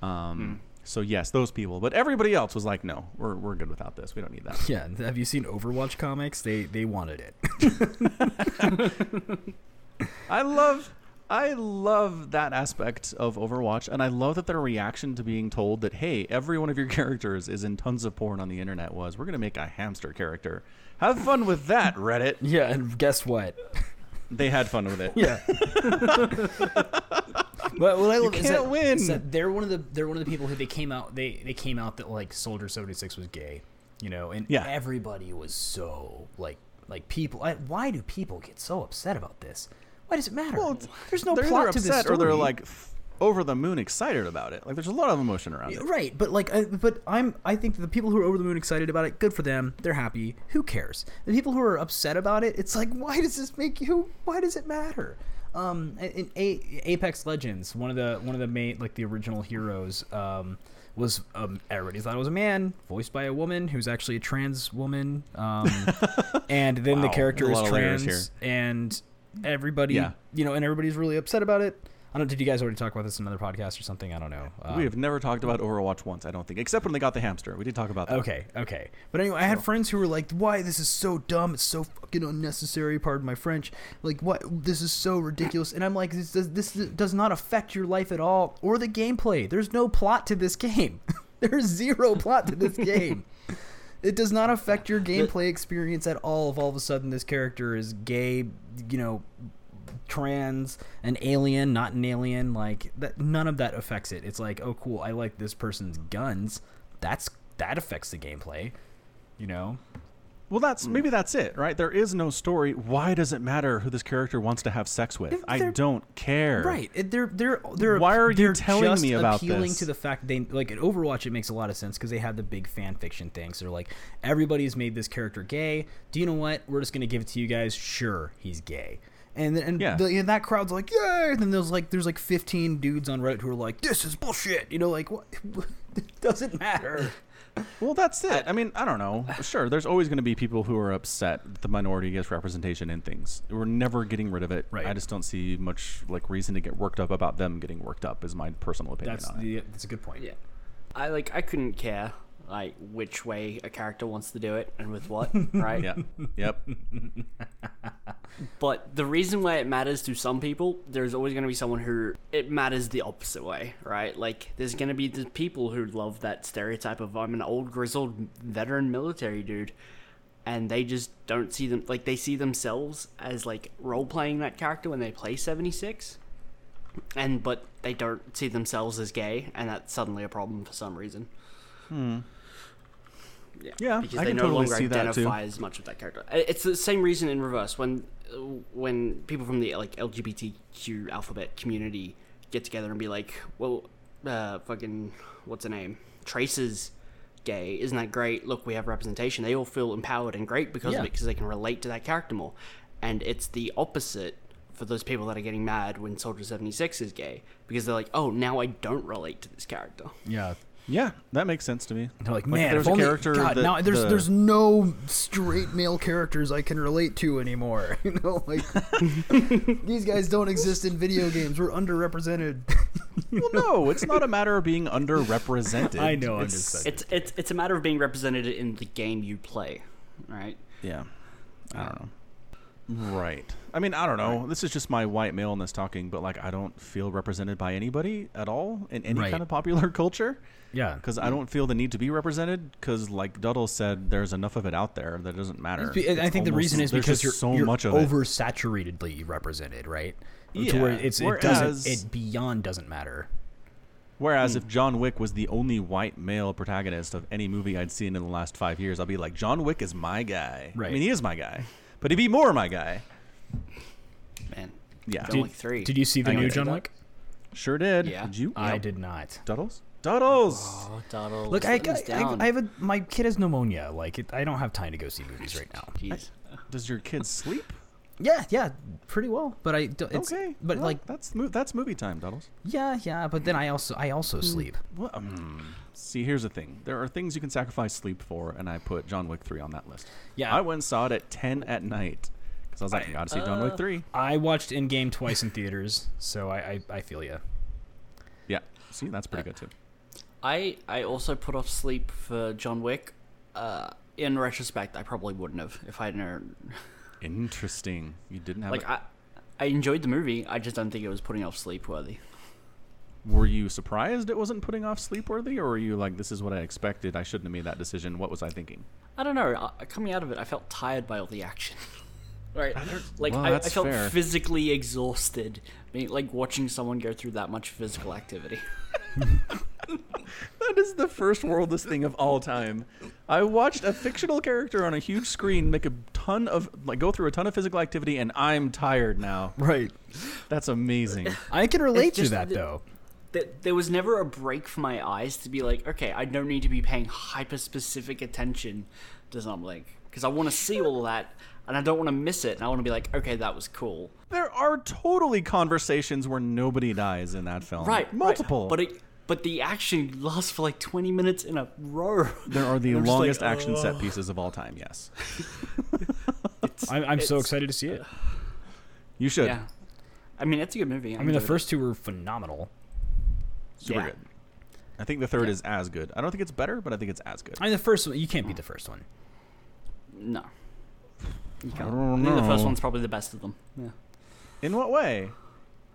D: Um, so yes, those people. But everybody else was like, "No, we're we're good without this. We don't need that." *laughs*
B: Yeah. Have you seen Overwatch comics? They they wanted it. *laughs*
D: I love I love that aspect of Overwatch and I love that their reaction to being told that hey, every one of your characters is in tons of porn on the internet was we're going to make a hamster character. Have fun with that, Reddit.
B: yeah. And guess what?
D: They had fun with it.
B: Yeah. But what I love is
D: can't win.
B: is that they're one of the they're one of the people who they came out they they came out that like Soldier seventy six was gay, you know, and
D: Yeah.
B: everybody was so like like people. I, why do people get so upset about this? Why does it matter?
D: Well, it's-
B: there's no
D: they're
B: plot
D: either
B: to this
D: upset
B: story.
D: or they're like over the moon excited about it. Like there's a lot of emotion around it.
B: Right, but like, I, but I'm. I think the people who are over the moon excited about it, good for them. They're happy. Who cares? The people who are upset about it, it's like, why does this make you? Why does it matter? Um, in A- Apex Legends, one of the one of the main like the original heroes, um, was um, everybody thought it was a man, voiced by a woman who's actually a trans woman. Um, *laughs* and then the character is trans, and everybody,
D: Yeah.
B: you know, and everybody's really upset about it. I don't. Did you guys already talk about this in another podcast or something? I don't know. Um,
D: we have never talked about Overwatch once, I don't think, except when they got the hamster. We did talk about that.
B: Okay, okay. But anyway, I had friends who were like, "Why this is so dumb? It's so fucking unnecessary." Pardon my French. Like, what? This is so ridiculous. And I'm like, this does this does not affect your life at all or the gameplay. There's no plot to this *laughs* game. There's zero plot to this game. It does not affect your gameplay experience at all. If all of a sudden this character is gay, you know, trans, an alien, not an alien, like that. None of that affects it. It's like, oh, cool. I like this person's guns. That's that affects the gameplay. You know,
D: Well, that's
B: Hmm.
D: maybe that's it, right? There is no story. Why does it matter who this character wants to have sex with? I don't care.
B: right? They're they're they're.
D: Why are
B: they're
D: telling
B: just
D: me about
B: appealing
D: this?
B: to the fact they like in Overwatch? It makes a lot of sense because they have the big fan fiction things. They're like, everybody's made this character gay. Do you know what? We're just gonna give it to you guys. Sure, he's gay. And and,
D: Yeah.
B: the, and that crowd's like, yeah. And then there's like there's like 15 dudes on Reddit who are like, this is bullshit. You know, like what? *laughs* it doesn't matter.
D: Well, that's it. I mean, I don't know. Sure, there's always going to be people who are upset that the minority gets representation in things. We're never getting rid of it.
B: Right.
D: I just don't see much like reason to get worked up about them getting worked up. Is my personal opinion
B: That's
D: on it.
B: the that's a good point.
C: Yeah. I like I couldn't care like which way a character wants to do it and with what, *laughs* right?
D: Yeah. Yep.
C: But the reason why it matters to some people, there's always going to be someone who it matters the opposite way, right? Like there's going to be the people who love that stereotype of I'm an old grizzled veteran military dude and they just don't see them like they see themselves as like role playing that character when they play 76 and but they don't see themselves as gay and that's suddenly a problem for some reason. Hmm. Yeah,
D: Yeah,
C: because
D: I
C: they no
D: totally
C: longer
D: see that, too.
C: identify as much with that character. It's the same reason in reverse when when people from the like LGBTQ alphabet community get together and be like, "Well, uh, fucking what's the name? Tracer's gay. Isn't that great? Look, we have representation." They all feel empowered and great because
B: Yeah.
C: of it because they can relate to that character more. And it's the opposite for those people that are getting mad when Soldier 76 is gay because they're like, "Oh, now I don't relate to this character."
B: Yeah.
D: Yeah, that makes sense to me.
B: They're like,
D: Like,
B: man,
D: there's a
B: only,
D: character
B: God,
D: that
B: now there's
D: the-
B: there's no straight male characters I can relate to anymore. *laughs* You know, like *laughs* these guys don't exist in video games. We're underrepresented. *laughs*
D: Well, no, it's not a matter of being underrepresented.
B: I know,
D: It's-
C: It's it's it's a matter of being represented in the game you play, right?
D: Yeah. I don't know. Right. I mean, I don't know. This is just my white maleness talking, but like, I don't feel represented by anybody at all in any
B: Right.
D: kind of popular *laughs* culture
B: yeah,
D: because I don't feel the need to be represented. Because, like Duddle said, there's enough of it out there that it doesn't matter.
B: Be- I think the reason is because you're
D: so
B: you're
D: much of it.
B: oversaturatedly represented, right? to
D: Yeah,
B: where it's it
D: whereas-
B: doesn't it beyond doesn't matter.
D: Whereas hmm. if John Wick was the only white male protagonist of any movie I'd seen in the last five years, I'd be like, John Wick is my guy.
B: Right.
D: I mean, he is my guy, but he'd be more my guy.
C: Man,
D: Yeah.
C: John Wick three.
B: Did you see the
D: I
B: new
D: get
B: John
D: that.
B: Wick?
D: Sure did.
C: Yeah.
D: Did you?
B: I
D: Yep.
B: did not.
D: Duddles? Duddles!
C: Oh, Donald,
B: Look, I, I, I. I have a my kid has pneumonia. Like, it, I don't have time to go see movies right now.
C: Jeez.
D: Does your kid sleep?
B: Yeah, yeah, pretty well. But I don't. It's,
D: okay,
B: but
D: well,
B: like,
D: that's that's movie time, Duddles.
B: yeah, yeah. But then I also I also sleep.
D: Well, um, see, here's the thing. There are things you can sacrifice sleep for, and I put John Wick 3 on that list.
B: Yeah.
D: I went and saw it at 10 at night because I was like, I, gotta see John Wick 3.
B: I watched Endgame twice in theaters, so I I, I feel you.
D: Yeah. See, that's pretty good too.
C: I I also put off sleep for John Wick. Uh, in retrospect, I probably wouldn't have if I hadn't.
D: Interesting. You didn't have
C: Like
D: it.
C: I, I enjoyed the movie. I just don't think it was putting off sleep worthy.
D: Were you surprised it wasn't putting off Sleepworthy, or were you like, this is what I expected? I shouldn't have made that decision. What was I thinking?
C: I don't know. uh, Coming out of it, I felt tired by all the action. *laughs* right, like
D: well,
C: I, I felt
D: fair.
C: physically exhausted, being, like watching someone go through that much physical activity.
D: That is the first worldest thing of all time. I watched a fictional character on a huge screen make a ton of like go through a ton of physical activity, and I'm tired now.
B: Right.
D: That's amazing.
B: I can relate to that
C: the-
B: though.
C: Th- there was never a break for my eyes to be like, okay, I don't need to be paying hyper specific attention to something because I want to see all that and I don't want to miss it. And I want to be like, okay, that was cool.
D: There are totally conversations where nobody dies in that film.
C: Right, right.
D: multiple.
C: But it, but the action lasts for like twenty minutes in a row.
D: there are the *laughs*
C: And like,
D: longest action set pieces of all time. Yes, *laughs*
B: I'm, I'm so excited to see it.
D: you should.
C: Yeah, I mean it's a good movie.
B: I mean, the
C: enjoyed it.
B: first two were phenomenal.
D: Super
C: Yeah.
D: good. I think the third
C: Yeah.
D: is as good. I don't think it's better, but I think it's as good.
B: I mean, the first one you can't beat the first one.
C: no. You can't.
D: don't
C: I think the first one's probably the best of them. Yeah.
D: In what way?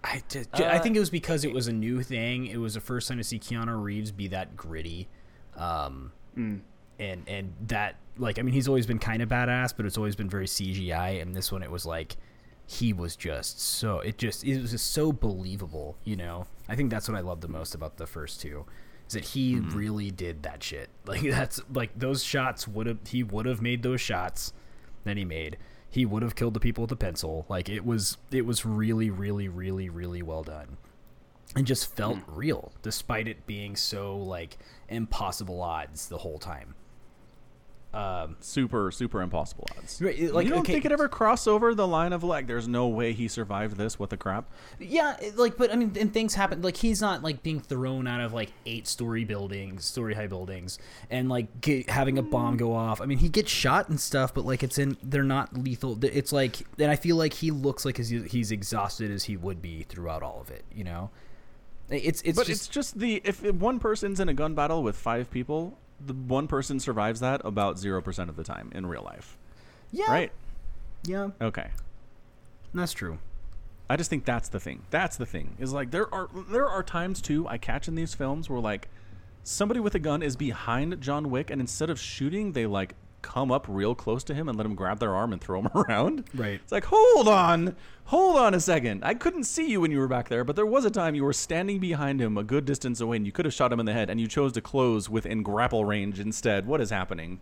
B: I just, I
C: Uh,
B: think it was because it was a new thing. It was the first time to see Keanu Reeves be that gritty, um,
C: Mm.
B: and and that like I mean he's always been kind of badass, but it's always been very CGI. And this one it was like he was just so it just it was just so believable. You know, I think that's what I love the most about the first two. Is that he really did that shit? *laughs* Like that's like those shots would have he would have made those shots that he made. He would have killed the people with the pencil. Like it was it was really really really really well done. And just felt mm. real despite it being so like impossible odds the whole time. Um
D: Super, super impossible odds.
B: Right, like,
D: you don't
B: okay-
D: think it ever crossed over the line of like, there's no way he survived this? What the crap?
B: Yeah, like, but I mean, and things happen. Like, he's not like being thrown out of like eight story buildings, story high buildings, and like get, having a bomb go off. I mean, he gets shot and stuff, but like, it's in. They're not lethal. It's like, and I feel like he looks like he's, he's exhausted as he would be throughout all of it. You know, it's it's
D: but
B: just
D: it's just the if if one person's in a gun battle with five people, the one person survives that about zero percent of the time in real life,
B: yeah,
D: right?
B: Yeah,
D: Okay.
B: that's true.
D: I just think that's the thing. That's the thing. Is like there are there are times too I catch in these films where like somebody with a gun is behind John Wick and instead of shooting they like come up real close to him and let him grab their arm and throw him *laughs* around.
B: Right.
D: It's like, "Hold on. Hold on a second. I couldn't see you when you were back there, but there was a time you were standing behind him a good distance away and you could have shot him in the head and you chose to close within grapple range instead. What is happening?"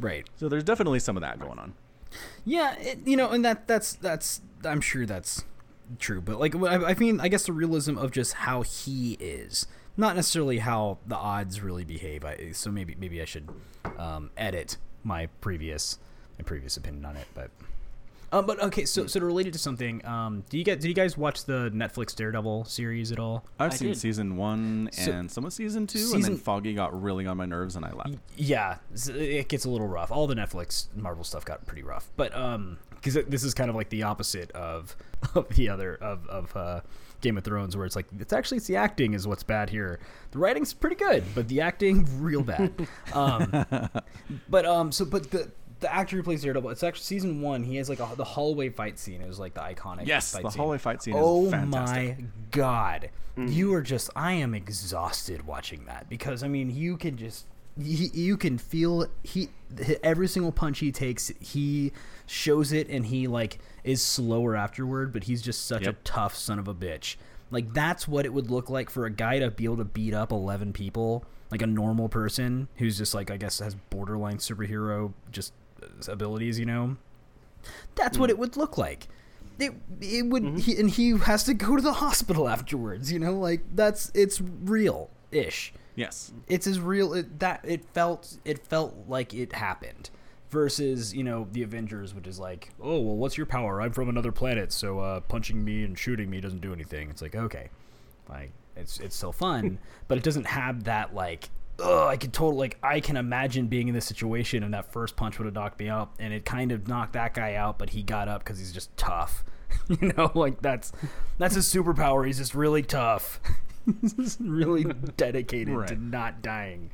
B: Right.
D: So there's definitely some of that going on.
B: Yeah, it, you know, and that that's that's I'm sure that's true, but like I, I mean, I guess the realism of just how he is, not necessarily how the odds really behave. I, so maybe maybe I should um, edit my previous my previous opinion on it, but. Um, but okay, so so to relate it to something, um, do you get did you guys watch the Netflix Daredevil series at all?
D: I've
C: I
D: seen
C: did.
D: season 1
B: So-
D: and some of season 2 and
B: Season-
D: then Foggy got really on my nerves and I left.
B: Yeah, it gets a little rough. All the Netflix Marvel stuff got pretty rough, but um, because this is kind of like the opposite of *laughs* of the other of of uh, Game of Thrones, where it's like it's actually it's the acting is what's bad here. The writing's pretty good, but the acting *laughs* real bad. um, *laughs* but um, so but the the actor who plays Daredevil, it's actually season one. He has like a, the hallway fight scene. It was like the iconic.
D: Yes,
B: fight
D: the
B: scene.
D: hallway fight scene is
B: Oh my god, you are just. I am exhausted watching that because I mean, you can just. You, you can feel he every single punch he takes he shows it and he like is slower afterward but he's just such a tough son of a bitch. Like that's what it would look like for a guy to be able to beat up 11 people like a normal person who's just like i guess has borderline superhero just abilities you know? That's what mm. it would look like. It it would mm-hmm. he, and he has to go to the hospital afterwards you know? Like that's it's real ish
D: Yes.
B: it's as real it, that it felt it felt like it happened versus you know the Avengers, which is like, oh well, what's your power? I'm from another planet, so uh, punching me and shooting me doesn't do anything. It's like okay, like it's it's still fun, *laughs* but it doesn't have that like. Oh, I could totally like I can imagine being in this situation and that first punch would have knocked me out and it kind of knocked that guy out, but he got up because he's just tough. *laughs* you know, like that's that's his superpower. He's just really tough. *laughs* he's just really dedicated to not dying.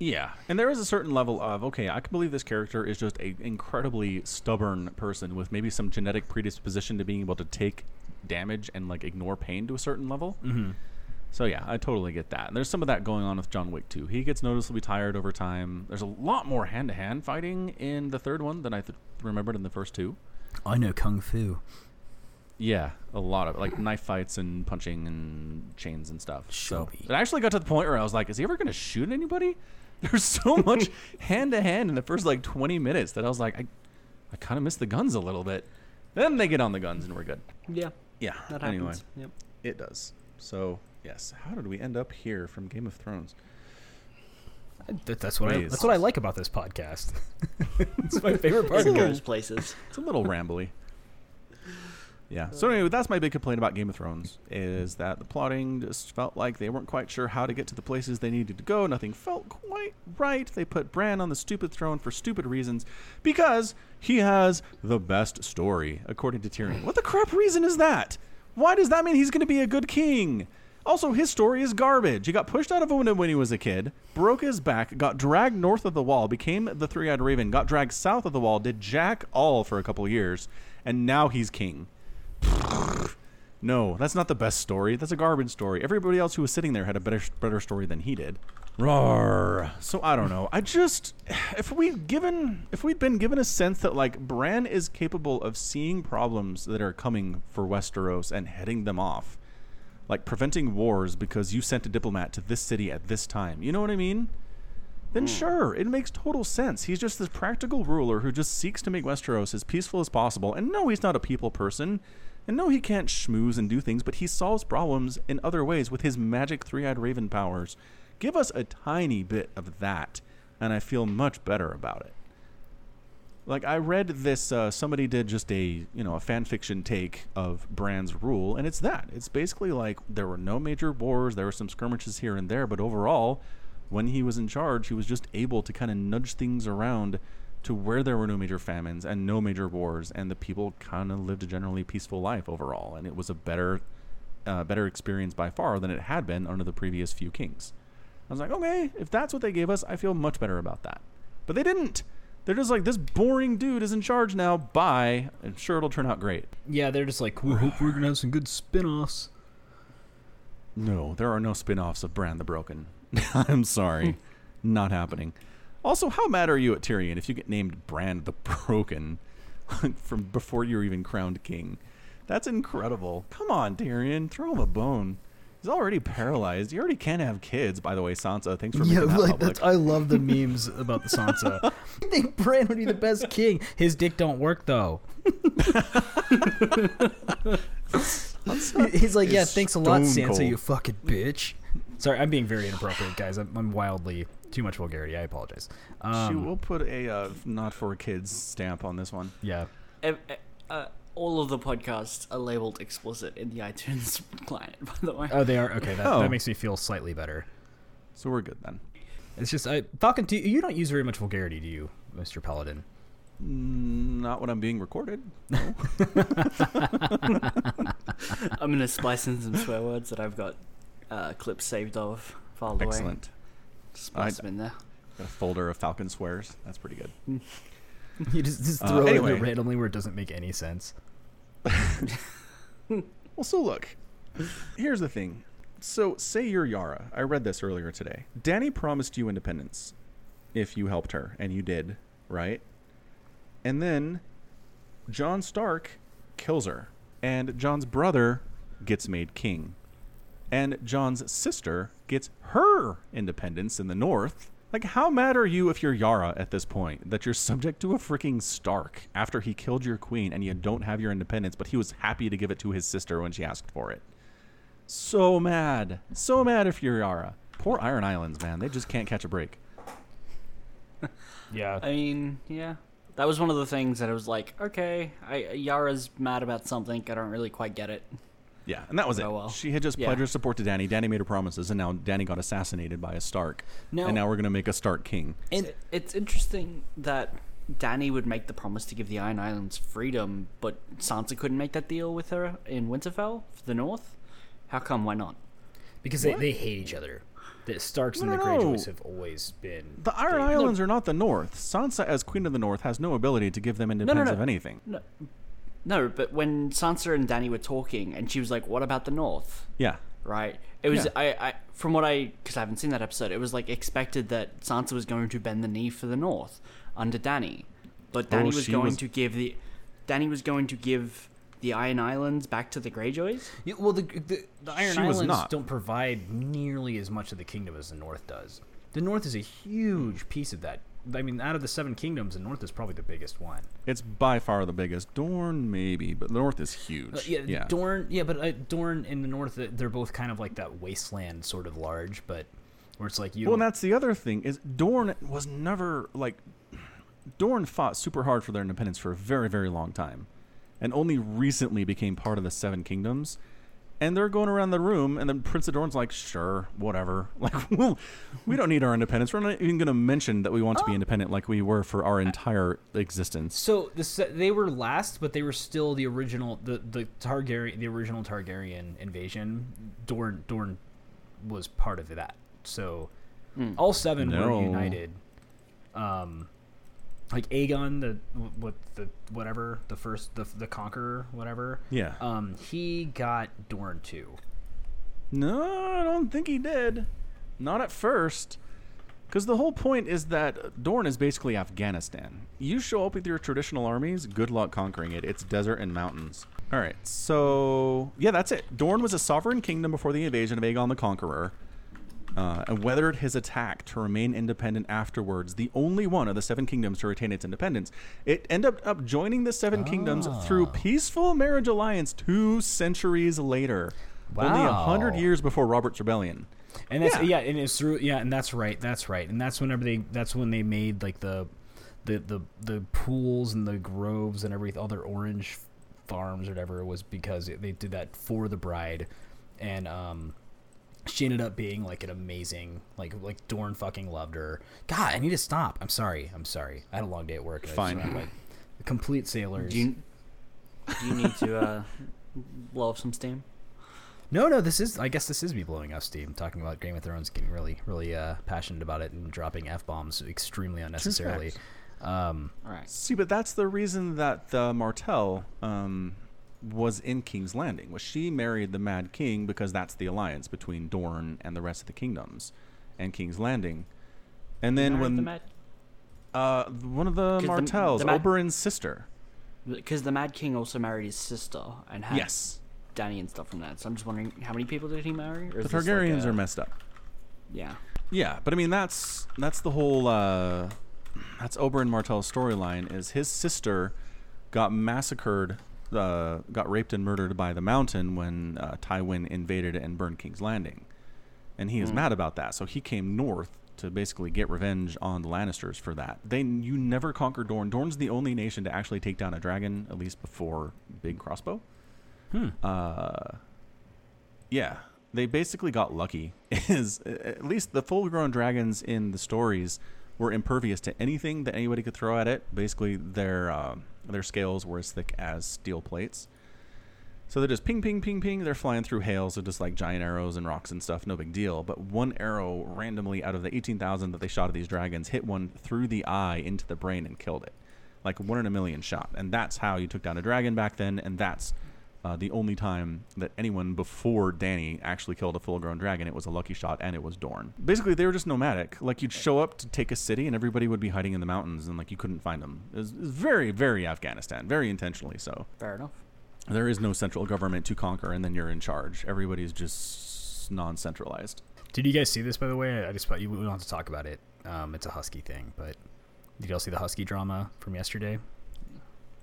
D: Yeah, and there is a certain level of okay, I can believe this character is just a incredibly stubborn person with maybe some genetic predisposition to being able to take damage and like ignore pain to a certain level. Mm-hmm. So yeah, I totally get that. And there's some of that going on with John Wick too. He gets noticeably tired over time. There's a lot more hand-to-hand fighting in the third one than I th- remembered in the first two.
B: I know kung fu.
D: Yeah, a lot of like knife fights and punching and chains and stuff.
B: Show
D: so it actually got to the point where I was like, is he ever going to shoot anybody? *laughs* There's so much hand to hand in the first like 20 minutes that I was like, I, I kind of missed the guns a little bit. Then they get on the guns and we're good.
C: Yeah,
D: Yeah.
C: that
D: anyway,
C: happens. Yep.
D: it does. So yes, how did we end up here from Game of Thrones?
B: That, that's what I, that's what I like about this podcast. *laughs* it's my favorite part.
C: It
B: of it.
C: goes places.
D: It's a little rambly. Yeah. So anyway, that's my big complaint about Game of Thrones is that the plotting just felt like they weren't quite sure how to get to the places they needed to go. Nothing felt quite right. They put Bran on the stupid throne for stupid reasons because he has the best story, according to Tyrion. What the crap reason is that? Why does that mean he's going to be a good king? Also, his story is garbage. He got pushed out of a window when he was a kid, broke his back, got dragged north of the wall, became the three eyed raven, got dragged south of the wall, did jack all for a couple years, and now he's king. No, that's not the best story. That's a garbage story. Everybody else who was sitting there had a better better story than he did. Roar. So I don't know. I just if we'd given if we'd been given a sense that like Bran is capable of seeing problems that are coming for Westeros and heading them off. Like preventing wars because you sent a diplomat to this city at this time. You know what I mean? Then hmm. sure, it makes total sense. He's just this practical ruler who just seeks to make Westeros as peaceful as possible. And no, he's not a people person. And no, he can't schmooze and do things, but he solves problems in other ways with his magic three eyed raven powers. Give us a tiny bit of that, and I feel much better about it. Like I read this, uh, somebody did just a you know a fan fiction take of Bran's rule, and it's that. It's basically like there were no major wars, there were some skirmishes here and there, but overall, when he was in charge, he was just able to kind of nudge things around to where there were no major famines and no major wars, and the people kind of lived a generally peaceful life overall, and it was a better, uh, better experience by far than it had been under the previous few kings. I was like, okay, if that's what they gave us, I feel much better about that. But they didn't. They're just like this boring dude is in charge now. Bye. I'm sure it'll turn out great.
B: Yeah, they're just like, we hope we're gonna have some good spin-offs.
D: No, there are no spin-offs of Bran the Broken. *laughs* I'm sorry. Not happening. Also, how mad are you at Tyrion if you get named Bran the Broken *laughs* from before you're even crowned king? That's incredible. Come on, Tyrion, throw him a bone. He's already paralyzed. He already can't have kids. By the way, Sansa, thanks for
B: Yeah,
D: making that
B: like
D: public.
B: that's, I love the *laughs* memes about the Sansa. I think Bran would be the best king. His dick don't work though. He's like, yeah, thanks a lot, Sansa,
D: cold.
B: you fucking bitch. Sorry, I'm being very inappropriate, guys. I'm, I'm wildly too much vulgarity. I apologize. Um,
D: we'll put a uh, not for kids stamp on this one.
B: yeah,
C: Ev- e- uh, all of the podcasts are labeled explicit in the iTunes *laughs* client, by the way.
B: oh, they are okay. That,
D: Oh.
B: that makes me feel slightly better.
D: So we're good then.
B: It's just I, Falcon. Do, you don't use very much vulgarity, do you, Mister Paladin?
D: Mm, Not when I'm being recorded. No. *laughs*
C: I'm gonna splice in some swear words that I've got uh, clips saved of, filed away.
D: Excellent.
C: Splice
D: I-
C: them in there.
D: Got a folder of Falcon swears. That's pretty good. *laughs* *laughs*
B: You just, just
D: Uh,
B: throw it in
D: anyway.
B: there randomly where it doesn't make any sense. *laughs*
D: Well, so look. Here's the thing. So, say you're Yara. I read this earlier today. Danny promised you independence if you helped her, and you did, right? And then Jon Stark kills her, and Jon's brother gets made king. And Jon's sister gets her independence in the north. Like, how mad are you if you're Yara at this point that you're subject to a freaking Stark after he killed your queen and you don't have your independence, but he was happy to give it to his sister when she asked for it? So mad. So mad if you're Yara. Poor Iron Islands, man. They just can't catch a break.
B: Yeah,
C: I mean, yeah. that was one of the things that I was like, okay, I, Yara's mad about something. I don't really quite get it.
D: Yeah, and that was oh, it.
C: Oh, well.
D: She had just
C: Yeah.
D: pledged her support to Danny. Danny made her promises, and now Danny got assassinated by a Stark.
B: Now-
D: and now we're gonna make a Stark king.
B: And
C: It's interesting that Danny would make the promise to give the Iron Islands freedom, but Sansa couldn't make that deal with her in Winterfell for the North. How come? Why not?
B: because they, they hate each other. The Starks and the
D: no, no.
B: Greyjoys have always been
D: The Iron
B: they-
D: Islands are not the North. Sansa, as Queen of the North, has no ability to give them independence
C: no.
D: of anything.
C: No, no, but when Sansa and Danny were talking, and she was like, "What about the North?"
D: Yeah,
C: Right? It was
D: Yeah.
C: I, I from what I because I haven't seen that episode. It was like expected that Sansa was going to bend the knee for the North under Danny, but Danny
D: Oh,
C: was going
D: was-
C: to give the Danny was going to give the Iron Islands back to the Greyjoys.
B: Yeah, well, the, the, the Iron
D: She
B: Islands
D: not.
B: don't provide nearly as much of the kingdom as the North does. The North is a huge piece of that. I mean, out of the seven kingdoms, the North is probably the biggest one.
D: it's by far the biggest. Dorne, maybe, but the North is huge.
B: Uh, yeah,
D: yeah.
B: Dorne. Yeah, but uh, Dorne in the North, uh, they're both kind of like that wasteland, sort of large, but where it's like you.
D: Well, and that's the other thing is Dorne was never like Dorne fought super hard for their independence for a very, very long time, and only recently became part of the Seven Kingdoms. And they're going around the room, and then Prince of Dorne's like, "Sure, whatever. *laughs* Like, well, we don't need our independence. We're not even going to mention that we want to be independent, like we were for our entire existence."
B: So the se- they were last, but they were still the original, the the Targaryen, the original Targaryen invasion. Dorne, Dorne was part of that. So all seven
D: No.
B: were united. Um, like Aegon, the what the whatever the first the the conqueror whatever.
D: Yeah.
B: Um, he got Dorne too.
D: No, I don't think he did. Not at first. Because the whole point is that Dorne is basically Afghanistan. You show up with your traditional armies, good luck conquering it. It's desert and mountains. All right, so yeah, that's it. Dorne was a sovereign kingdom before the invasion of Aegon the Conqueror, uh, and weathered his attack to remain independent afterwards. The only one of the seven kingdoms to retain its independence. It ended up joining the seven kingdoms through peaceful marriage alliance two centuries later, Wow. only a hundred years before Robert's rebellion.
B: And that's
D: Yeah.
B: yeah. and it's through yeah, and that's right, that's right, and that's whenever they that's when they made like the the the the pools and the groves and everything, all their orange farms or whatever it was because it, they did that for the bride, and um, she ended up being like an amazing like like Dorne fucking loved her. God, I need to stop. I'm sorry. I'm sorry. I had a long day at work. and I
D: Fine.
B: just went, like, complete sailors.
C: Do you, do you need to uh, blow off some steam?
B: No, no, this is. I guess this is me blowing off steam, talking about Game of Thrones, getting really, really uh, passionate about it, and dropping f bombs extremely unnecessarily. Um,
C: All right.
D: See, but that's the reason that the Martell um, was in King's Landing. Was she married the Mad King because that's the alliance between Dorne and the rest of the kingdoms, and King's Landing. And then when
C: the Mad,
D: uh, one of the- Martells,
C: the Mad-
D: Oberyn's sister.
C: because the Mad King also married his sister and had
D: Yes,
C: Danny and stuff from that. So I'm just wondering, how many people did he marry? Or
D: the
C: this like
D: Targaryens
C: a-
D: are messed up.
C: Yeah.
D: Yeah, but I mean that's that's the whole uh, that's Oberyn Martell's storyline. Is his sister got massacred, uh, got raped and murdered by the Mountain when uh, Tywin invaded and burned King's Landing, and he is mad about that. So he came north to basically get revenge on the Lannisters for that. They you never conquer Dorne. Dorne's the only nation to actually take down a dragon, at least before Big Crossbow.
B: hmm.
D: Uh, yeah, they basically got lucky. *laughs* Is at least the full-grown dragons in the stories were impervious to anything that anybody could throw at it. Basically, their um their scales were as thick as steel plates. So they're just ping, ping, ping, ping. They're flying through hails of just like giant arrows and rocks and stuff. No big deal. But one arrow randomly out of the 18,000 that they shot at these dragons hit one through the eye into the brain and killed it. Like one in a million shot. And that's how you took down a dragon back then. And that's uh, the only time that anyone before Danny actually killed a full-grown dragon, it was a lucky shot, and it was Dorne. Basically, they were just nomadic. Like you'd show up to take a city, and everybody would be hiding in the mountains, and like you couldn't find them. It was, it was very, very Afghanistan, very intentionally so.
C: Fair enough.
D: There is no central government to conquer, and then you're in charge. Everybody's just non-centralized.
B: Did you guys see this, by the way? I just we don't have to talk about it. Um, it's a Husky thing, but did y'all see the Husky drama from yesterday?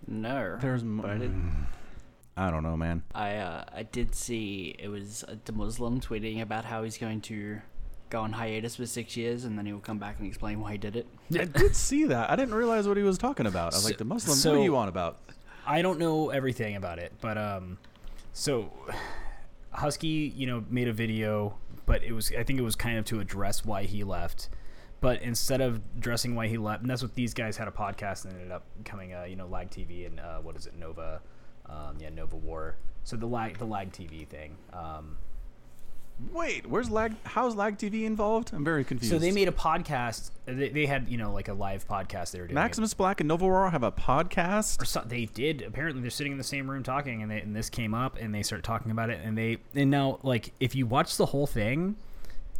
C: No.
D: There's, m-
C: but I
D: don't know, man.
C: I uh, I did see it was uh, the Muslim tweeting about how he's going to go on hiatus for six years, and then he'll come back and explain why he did it.
D: I did see that. I didn't realize what he was talking about. I was
B: So-
D: like, the Muslim. what
B: so-
D: are you on about?
B: I don't know everything about it, but um, so Husky, you know, made a video, but it was I think it was kind of to address why he left. But instead of addressing why he left, and that's what these guys had a podcast and ended up coming, uh, you know, Lag TV and uh, what is it, Nova, um, yeah, Nova War. So the lag, the Lag TV thing. Um,
D: Wait, where's lag? How's lag TV involved? I'm very confused.
B: so they made a podcast. They, they had, you know, like a live podcast they were doing.
D: Maximus Black and Nova War have a podcast.
B: or so, they did apparently they're sitting in the same room talking and, they, and this came up and they start talking about it and they and now like if you watch the whole thing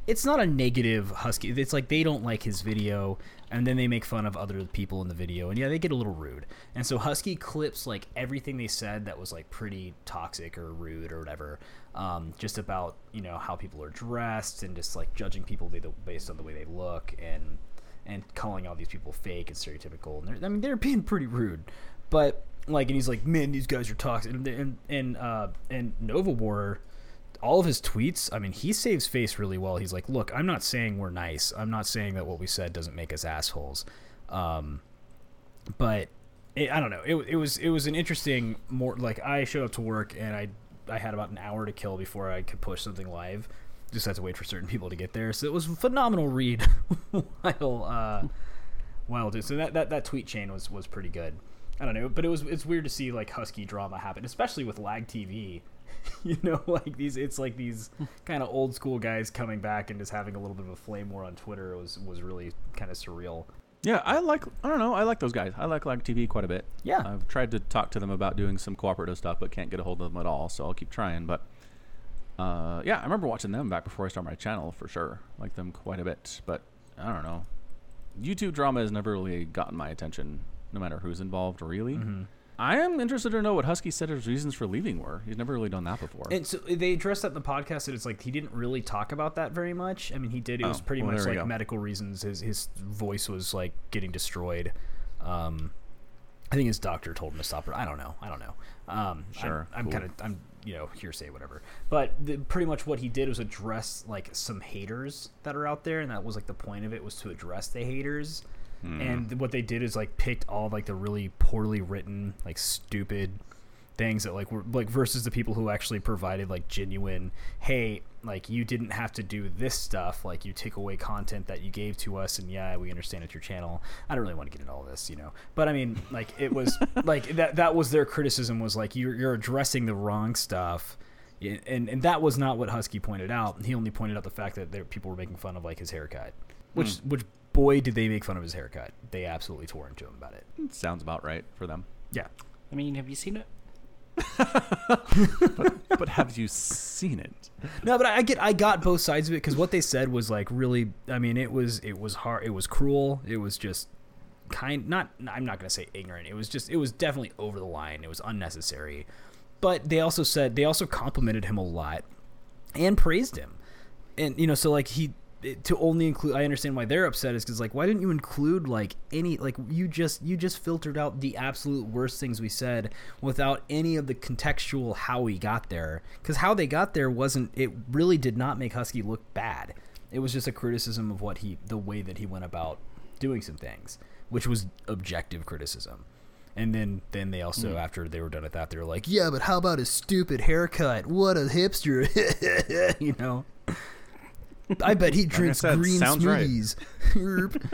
B: it's not a negative husky it's like they don't like his video and then they make fun of other people in the video and yeah they get a little rude and so husky clips like everything they said that was like pretty toxic or rude or whatever um, just about you know how people are dressed and just like judging people based on the way they look and and calling all these people fake and stereotypical. And I mean, they're *laughs* being pretty rude, but like, and he's like, man, these guys are toxic. And and and, uh, and Nova War, all of his tweets. I mean, he saves face really well. He's like, look, I'm not saying we're nice. I'm not saying that what we said doesn't make us assholes. Um, but it, I don't know. It, it was it was an interesting more like I showed up to work and I I had about an hour to kill before I could push something live. Just had to wait for certain people to get there. So it was a phenomenal read *laughs* while uh while so that, that that tweet chain was was pretty good. I don't know, but it was it's weird to see like husky drama happen, especially with LAGTV. *laughs* you know, like these it's like these kind of old school guys coming back and just having a little bit of a flame war on Twitter was was really kind of surreal.
D: Yeah, I like. I don't know. I like those guys. I like LAGTV quite a bit.
B: Yeah.
D: I've tried to talk to them about doing some cooperative stuff, but can't get a hold of them at all. So I'll keep trying. But uh, yeah, I remember watching them back before I started my channel for sure. Like them quite a bit. But I don't know. YouTube drama has never really gotten my attention, no matter who's involved. Really.
B: Mm-hmm.
D: I am interested to know what Husky said his reasons for leaving were. He's never really done that before.
B: And so they addressed that in the podcast that it's like he didn't really talk about that very much. I mean, he did. It was
D: Oh,
B: pretty
D: well,
B: much like medical reasons. His his voice was like getting destroyed. Um, I think his doctor told him to stop. I don't know. I don't know. Um,
D: Sure,
B: I'm, I'm
D: cool.
B: kind of I'm you know hearsay whatever. But the, pretty much what he did was address like some haters that are out there, and that was like the point of it was to address the haters.
D: Hmm.
B: And what they did is like picked all like the really poorly written, like stupid things that like were like versus the people who actually provided like genuine hey like you didn't have to do this stuff. Like you take away content that you gave to us and yeah we understand it's your channel. I don't really want to get into all this you know. But i mean like it was *laughs* like that that was their criticism was like you're, you're addressing the wrong stuff. And and that was not what husky pointed out. He only pointed out the fact that there people were making fun of like his haircut which which boy did they make fun of his haircut they absolutely tore into him about it
D: Sounds about right for them.
B: yeah
C: I mean, have you seen it? *laughs*
D: but have you seen it?
B: No, but I I get I got both sides of it because what they said was like really. I mean, it was it was hard. It was cruel. It was just kind not. I'm not gonna say ignorant. It was just it was definitely over the line. It was unnecessary. But they also said they also complimented him a lot and praised him, and you know so like he it- to only include i understand why they're upset is because like why didn't you include like any like you just you just filtered out the absolute worst things we said without any of the contextual how we got there. Because how they got there wasn't it really did not make husky look bad. It was just a criticism of what he the way that he went about doing some things which was objective criticism. And then then they also hmm. after they were done with that they were like yeah but how about his stupid haircut? What a hipster. *laughs* You know I bet he drinks
D: said,
B: green
D: sounds right.
B: smoothies. *laughs*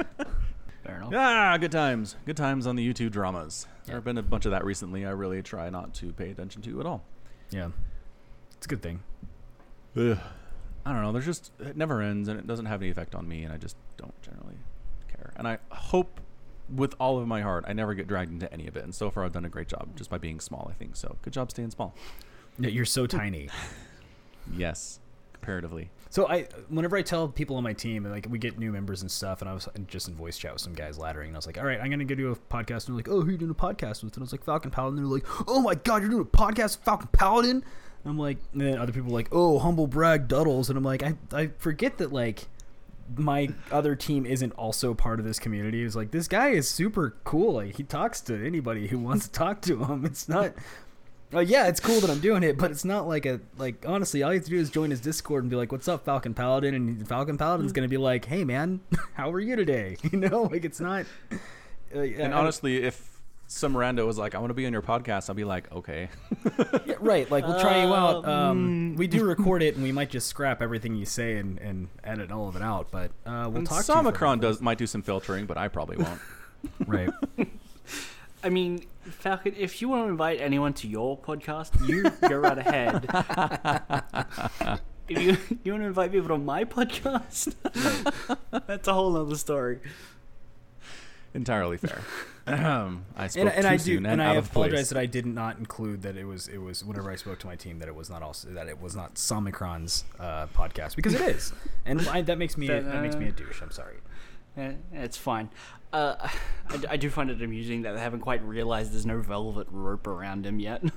C: Fair enough.
D: Ah, good times. Good times on the YouTube dramas. There have been a bunch of that recently. I really try not to pay attention to at all.
B: yeah, it's a good thing.
D: Ugh. I don't know. There's just it never ends, and it doesn't have any effect on me, and I just don't generally care. And I hope, with all of my heart, I never get dragged into any of it. And so far, I've done a great job just by being small. I think so. Good job staying small.
B: Yeah, you're so tiny. *laughs*
D: Yes, comparatively.
B: So I, whenever I tell people on my team, like we get new members and stuff, and I was just in voice chat with some guys laddering, and I was like, "All right, I'm gonna go do a podcast." And they're like, "Oh, who are you doing a podcast with?" And I was like, "Falcon Paladin." And they're like, "Oh my god, you're doing a podcast with Falcon Paladin?" And I'm like, and then other people are like, "Oh, humble brag, Duddles," and I'm like, I I forget that like my other team isn't also part of this community. It's like this guy is super cool. Like he talks to anybody who wants to talk to him. It's not Uh, yeah, it's cool that I'm doing it, but it's not like a like. Honestly, all you have to do is join his Discord and be like, "What's up, Falcon Paladin?" And Falcon Paladin's
D: Mm.
B: gonna be like, "Hey, man, *laughs* how are you today?" *laughs* You know, like it's not. Uh,
D: And honestly, if some rando was like, "I want to be on your podcast," I'll be like, "Okay." *laughs*
B: Yeah, right. Like we'll try you out.
C: Uh,
B: Um, we do record it, and we might just scrap everything you say and, and edit all of it out. But uh, we'll
D: And
B: talk. to you for
D: Somicron does might do some filtering, but I probably won't.
B: right.
C: I mean, Falcon, if you want to invite anyone to your podcast, you go right ahead. *laughs* if you you want to invite people to my podcast, *laughs* that's a whole other story.
D: Entirely fair. Ahem. I spoke
B: And, and
D: too
B: I do,
D: soon
B: and
D: and,
B: I
D: out of place.
B: apologize that I did not include that it was it was whenever I spoke to my team that it was not also that it was not Somicron's uh, podcast because it is, and I, that makes me that makes me a douche. I'm sorry.
C: Eh, it's fine. Uh, I, I do find it amusing that they haven't quite realized there's no velvet rope around him yet. *laughs*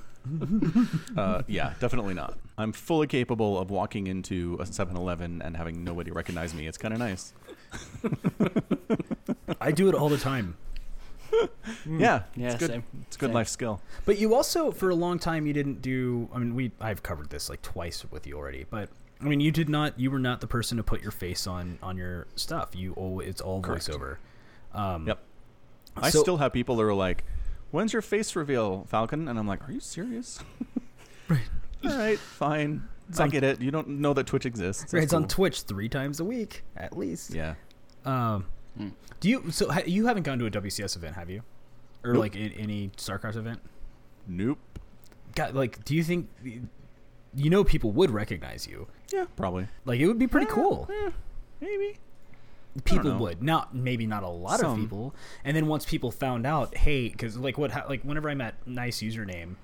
D: Uh, yeah, definitely not. I'm fully capable of walking into a 7-Eleven and having nobody recognize me. It's kind of nice. *laughs*
B: I do it all the time.
D: Yeah, *laughs*
C: Yeah,
D: it's good.
C: same,
D: It's a good
C: same.
D: life skill.
B: But you also, for a long time, you didn't do. I mean, we I've covered this like twice with you already. But I mean, you did not. You were not the person to put your face on on your stuff. You always it's all
D: Correct.
B: voiceover. Um,
D: Yep. I
B: So-
D: still have people that are like, "When's your face reveal, Falcon?" And I'm like, "Are you serious?" *laughs*
B: Right.
D: All right, fine.
B: It's
D: I
B: on-
D: get it. You don't know that Twitch exists.
B: Right,
D: That's
B: it's on. Twitch three times a week at least.
D: Yeah.
B: Um,
C: Hmm.
B: do you? So ha, you haven't gone to a WCS event, have you? Or
D: Nope.
B: like in, any StarCraft event?
D: Nope.
B: God, like, do you think? You know, people would recognize you.
D: Yeah, probably.
B: Like, it would be pretty
D: Eh,
B: cool.
D: eh, maybe.
B: people would not maybe not a lot
D: Some.
B: of people and then once people found out hey because like what like whenever i met nice username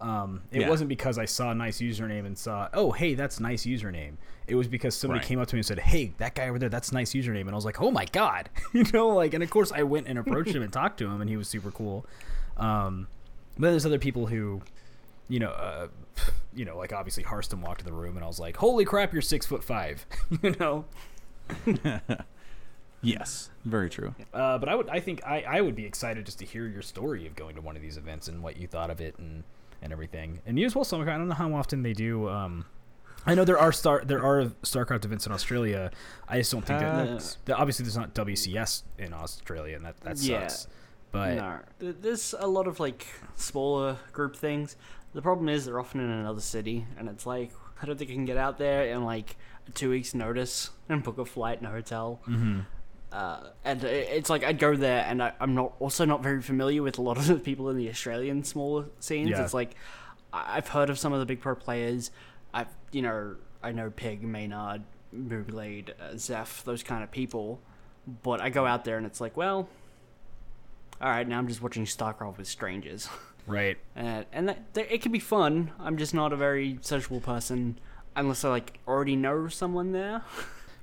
B: um, it
D: Yeah.
B: wasn't because i saw a nice username and saw oh hey that's nice username it was because somebody
D: Right.
B: came up to me and said hey that guy over there that's nice username and i was like oh my god *laughs* you know like and of course i went and approached *laughs* him and talked to him and he was super cool um, but there's other people who you know, uh, *sighs* you know, like obviously Harstem walked in the room, and I was like, "Holy crap, you're six foot five, *laughs* you know. *laughs*
D: Yes, very true.
B: Uh, but I would, I think, I, I would be excited just to hear your story of going to one of these events and what you thought of it and and everything. And you as well, Summer. I don't know how often they do. Um, I know there are star there are StarCraft events in Australia. I just don't think that,
C: Uh,
B: that obviously there's not WCS in Australia, and that that
C: Yeah.
B: sucks. But
C: no, there's a lot of like smaller group things. The problem is they're often in another city, and it's like I don't think I can get out there in like two weeks' notice and book a flight and a hotel.
B: mm-hmm.
C: Uh, and it's like I'd go there, and I, I'm not also not very familiar with a lot of the people in the Australian smaller scenes.
B: Yeah.
C: It's like I've heard of some of the big pro players. I've you know I know Pig, Maynard, Mooblade, uh, Zeph, those kind of people. But I go out there, and it's like, well, all right, now I'm just watching StarCraft with strangers, *laughs*
B: right,
C: and and that, that- it can be fun. I'm just not a very sociable person unless I like already know someone there.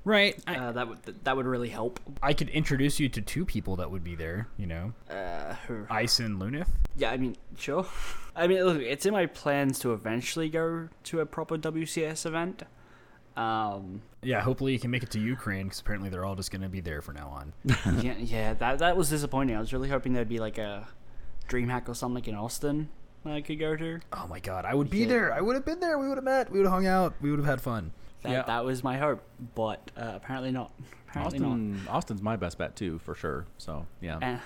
B: right. I,
C: Uh, that would that would really help.
B: I could introduce you to two people that would be there. You know,
C: Uh, who?
B: Ice and Lunith.
C: Yeah, I mean, sure. *laughs* I mean, look, it's in my plans to eventually go to a proper WCS event. Um,
B: Yeah, hopefully you can make it to Ukraine because apparently they're all just going to be there from now on. *laughs*
C: yeah, yeah, that that was disappointing. I was really hoping there'd be like a DreamHack or something in Austin that I could go to.
B: Oh my god, I would be
C: Yeah.
B: there. I would have been there. We would have met. We would have hung out. We would have had fun.
C: That
D: Yeah.
C: that was my hope, but uh, apparently not. Apparently not.
D: Austin, Austin's my best bet too, for sure. So yeah.
C: And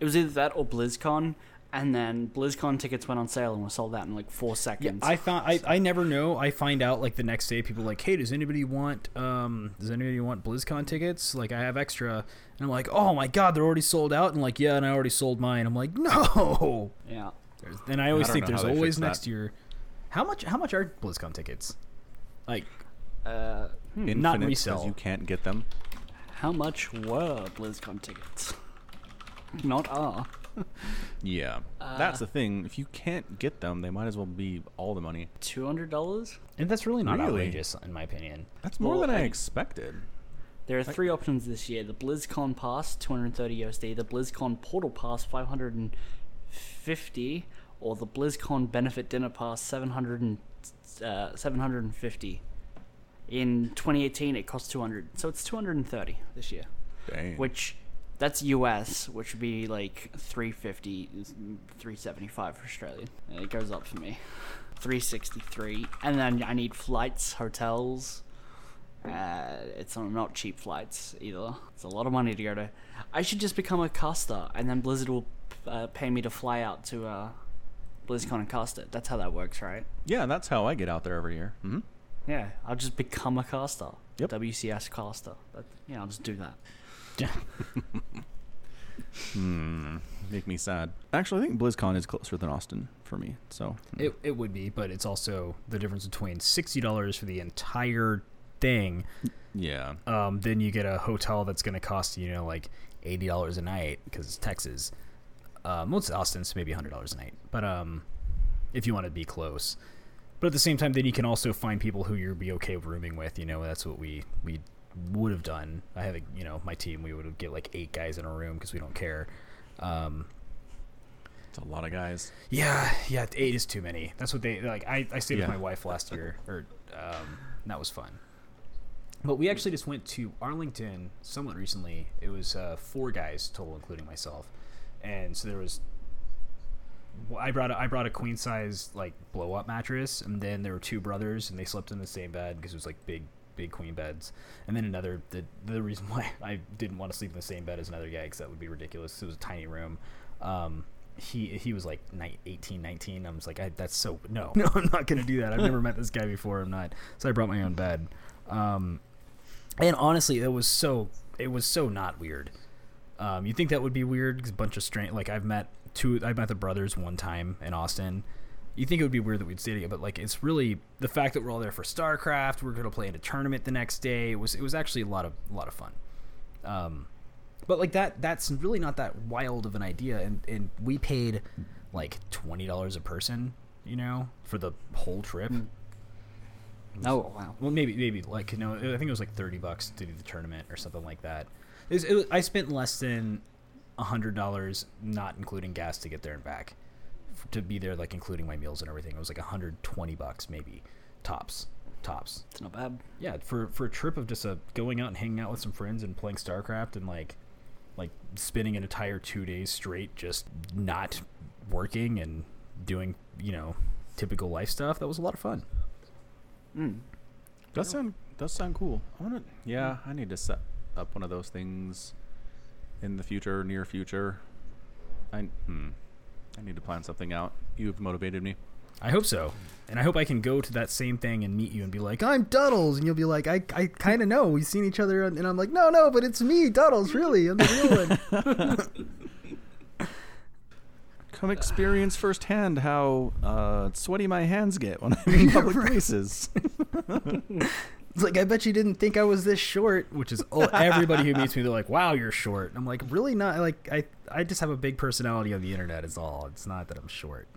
C: it was either that or BlizzCon, and then BlizzCon tickets went on sale and were sold out in like four
B: Yeah,
C: seconds.
B: I found I, I never know. I find out like the next day. People are like, hey, does anybody want um does anybody want BlizzCon tickets? Like I have extra, and I'm like, oh my god, they're already sold out. And like, yeah, and I already sold mine. I'm like, *laughs* no.
C: yeah.
B: There's- And I always
D: I
B: think there's always next
D: that.
B: year. How much? How much are BlizzCon tickets? Like
C: Uh, hmm,
D: Infinite
B: not
D: says
B: resell.
D: You can't get them.
C: how much were BlizzCon tickets? Not are. *laughs*
D: Yeah,
C: Uh,
D: that's the thing. If you can't get them, they might as well be all the money.
C: Two hundred dollars.
B: and that's really not
D: Really?
B: outrageous in my opinion.
D: That's more
C: Well,
D: than I,
C: I-
D: expected.
C: There are three options this year: the BlizzCon Pass, two hundred thirty USD; the BlizzCon Portal Pass, five hundred and fifty; or the BlizzCon Benefit Dinner Pass, seven hundred and uh, seven hundred and fifty. In 2018, it cost 200, so it's 230 this year,
D: Dang.
C: which That's US, which would be like 350, 375 for Australian. And it goes up for me. 363. And then I need flights, hotels. Uh, it's not cheap flights either. It's a lot of money to go to. I should just become a caster, and then Blizzard will uh, pay me to fly out to uh, BlizzCon and cast it. That's how that works, right?
D: Yeah, that's how I get out there every year. hmm
C: Yeah, I'll just become a caster.
D: Yep.
C: WCS caster. That, yeah, I'll just do that.
D: Hmm. Make me sad. Actually, I think BlizzCon is closer than Austin for me. So
B: It, it would be, but it's also the difference between sixty dollars for the entire thing.
D: yeah,
B: Um, then you get a hotel that's going to cost you, know, like eighty dollars a night because it's Texas. Uh, most Austin's maybe hundred dollars a night, but um, if you want to be close. But at the same time, then you can also find people who you'd be okay rooming with. You know, that's what we we would have done. I have a, you know my team. We would get like eight guys in a room because we don't care. Um,
D: it's a lot of guys.
B: yeah, yeah, eight is too many. That's what they like. I, I stayed
D: Yeah.
B: with my wife last year, or um, that was fun. But we actually just went to Arlington somewhat recently. It was uh, four guys total, including myself, and so there was. I brought a, I brought a queen size like blow up mattress, and then there were two brothers, and they slept in the same bed because it was like big big queen beds. And then another the the reason *laughs* why I didn't want to sleep in the same bed as another guy because that would be ridiculous. It was a tiny room. Um, he he was like ni- 18 19 i was like I, that's so *laughs* no *laughs* no i'm not gonna do that. I've never met this guy before. I'm not. So i brought my own bed. Um and honestly it was so it was so not weird. Um you think that would be weird 'cause a bunch of strange like i've met two i met the brothers one time in austin you think it would be weird that we'd stay together but like it's really the fact that we're all there for starcraft we're gonna play in a tournament the next day it was it was actually a lot of a lot of fun. Um but like that that's really not that wild of an idea and and we paid like $20 a person you know for the whole trip?
C: Oh, wow.
B: well maybe maybe like you know i think it was like 30 bucks to do the tournament or something like that. It was, it was, i spent less than $100 not including gas to get there and back to be there like including my meals and everything it was like 120 bucks maybe tops tops
C: It's not bad.
B: yeah for for a trip of just a going out and hanging out with some friends and playing starcraft and like like spending an entire two days straight just not working and doing you know typical life stuff that was a lot of fun
C: Mm.
D: Does sound does sound cool. I want to. Yeah, I need to set up one of those things in the future, near future. I hmm. I need to plan something out. You've motivated me.
B: i hope so. And i hope i can go to that same thing and meet you and be like i'm duddles. And you'll be like i, I kind of know. We've seen each other. And i'm like no no but it's me duddles really. I'm the real one. *laughs*
D: Come experience firsthand how uh, sweaty my hands get when I'm in *laughs* public places. *laughs*
B: It's *laughs* like I bet you didn't think I was this short, which is *laughs* oh, everybody who meets me. They're like, "Wow, you're short." I'm like, "Really not?" Like I, I just have a big personality on the internet. Is all. It's not that I'm short.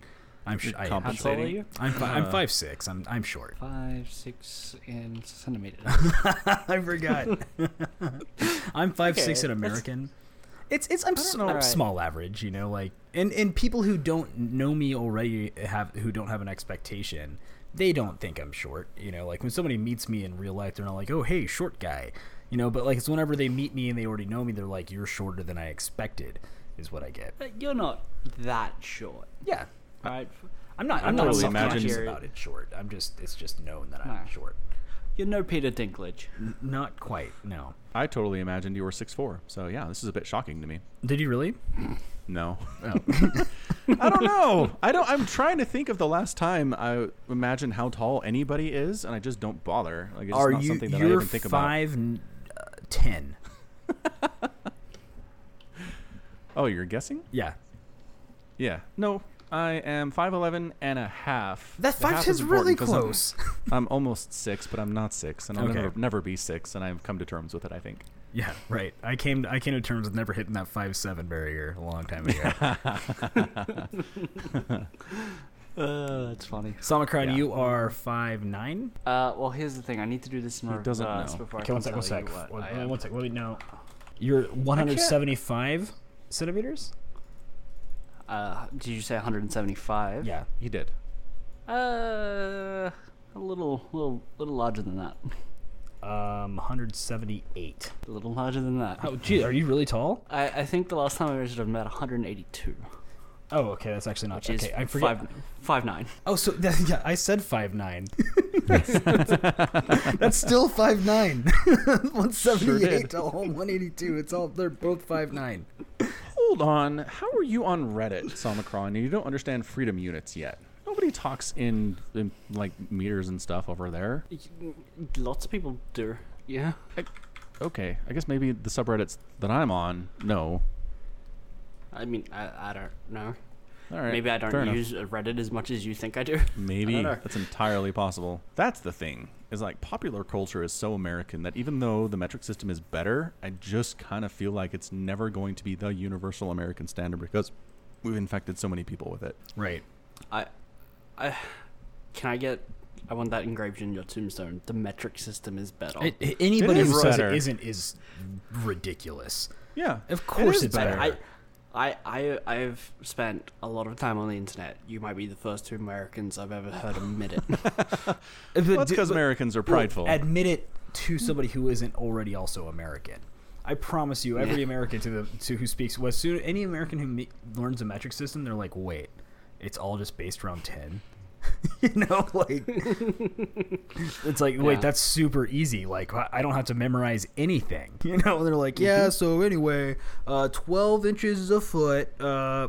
B: I'm. Sh-
D: You're
B: I,
C: How
B: I'm,
C: tall are you?
B: I'm, fi- I'm
D: Uh,
B: five six. I'm I'm short.
C: Five, six, in centimeters. *laughs*
B: I forgot. I'm five six
C: Okay,
B: in
C: that's-
B: American. It's it's I'm, s-
C: know.
B: I'm
C: Alright.
B: small average, you know, like and and people who don't know me already have who don't have an expectation. They don't think I'm short, you know. Like when somebody meets me in real life, they're not like, "Oh, hey, short guy," you know. But like it's whenever they meet me and they already know me, they're like, "You're shorter than I expected," is what I get.
C: But You're not that short,
B: Yeah,
C: right?
B: I'm not.
D: I
B: I'm not
D: totally
B: self-conscious about it. Short. I'm just. It's just known that I'm
C: No.
B: short.
C: You're no Peter Dinklage.
B: N- not quite. No.
D: I totally imagined you were six four. So yeah, this is a bit shocking to me.
B: Did you really?
D: No.
B: Oh. *laughs*
D: I don't know. I don't. I'm trying to think of the last time I imagined how tall anybody is, and I just don't bother. Like it's
B: Are
D: not
B: you?
D: something that I even think about.
B: five n- uh, ten. *laughs*
D: Oh, you're guessing?
B: Yeah.
D: Yeah. No, I am five eleven and a half.
B: That
D: The
B: five
D: half
B: ten's
D: is
B: really
D: important 'cause I'm-
B: close. *laughs*
D: I'm, almost six, but I'm not six, and I'll
B: Okay.
D: never never be six, and I've come to terms with it. I think.
B: yeah, right. I came I came to terms with never hitting that five seven barrier a long time ago. *laughs* *laughs*
C: Uh, that's funny.
B: Somicron,
D: Yeah.
B: you are five nine.
C: Uh, well, here's the thing. I need to do this in
D: He doesn't
C: reverse
D: know.
C: before I
B: Okay,
C: can
B: one sec, one
C: tell
B: sec.
C: you what
B: One,
C: I
B: uh,
C: am.
B: one sec. Wait, no. You're 175 centimeters.
C: Uh, did you say 175?
B: Yeah.
D: He did.
C: Uh, a little, little, little larger than that.
B: Um, 178.
C: A little larger than that.
B: Oh, gee, are you really tall?
C: I, I think the last time I measured I'm about 182.
B: Oh, okay, that's actually not
C: Which is
B: okay. I forget.
C: five, five nine.
B: Oh, so that, *laughs* yeah, I said five nine. *laughs* That's still five nine. *laughs* One seventy eight to all one eighty two. It's all they're both five nine.
D: Hold on. How are you on Reddit, Somicron, and you don't understand freedom units yet? Nobody talks in, in like meters and stuff over there.
C: Lots of people do. Yeah.
D: Okay, I guess maybe the subreddits that I'm on, no.
C: I mean, I, I don't know.
D: All right,
C: Maybe I don't
D: fair enough.
C: use Reddit as much as you think I do.
D: Maybe
C: I
D: that's entirely possible. That's the thing. Is like popular culture is so American that even though the metric system is better, I just kind of feel like it's never going to be the universal American standard because we've infected so many people with it.
B: Right.
C: I, I, can I get? I want that engraved in your tombstone. The metric system is better.
B: It, it- anybody
D: It
B: who
D: is
B: says
D: better.
B: it isn't is ridiculous.
D: Yeah,
B: Of course
D: is
B: it's
C: I,
B: better.
C: I, I, I, I've spent a lot of time on the internet. You might be the first two Americans I've ever heard admit it. *laughs*
B: But
D: Well, that's because Americans are
B: well,
D: prideful.
B: admit it to somebody who isn't already also American. I promise you, every
C: Yeah.
B: American to the to who speaks well, soon any American who me, learns a metric system, they're like, wait, it's all just based around ten. *laughs* you know, like it's like, wait,
C: Yeah.
B: that's super easy. Like I don't have to memorize anything. *laughs* You know, they're like, yeah. So anyway, uh, twelve inches is a foot. Uh,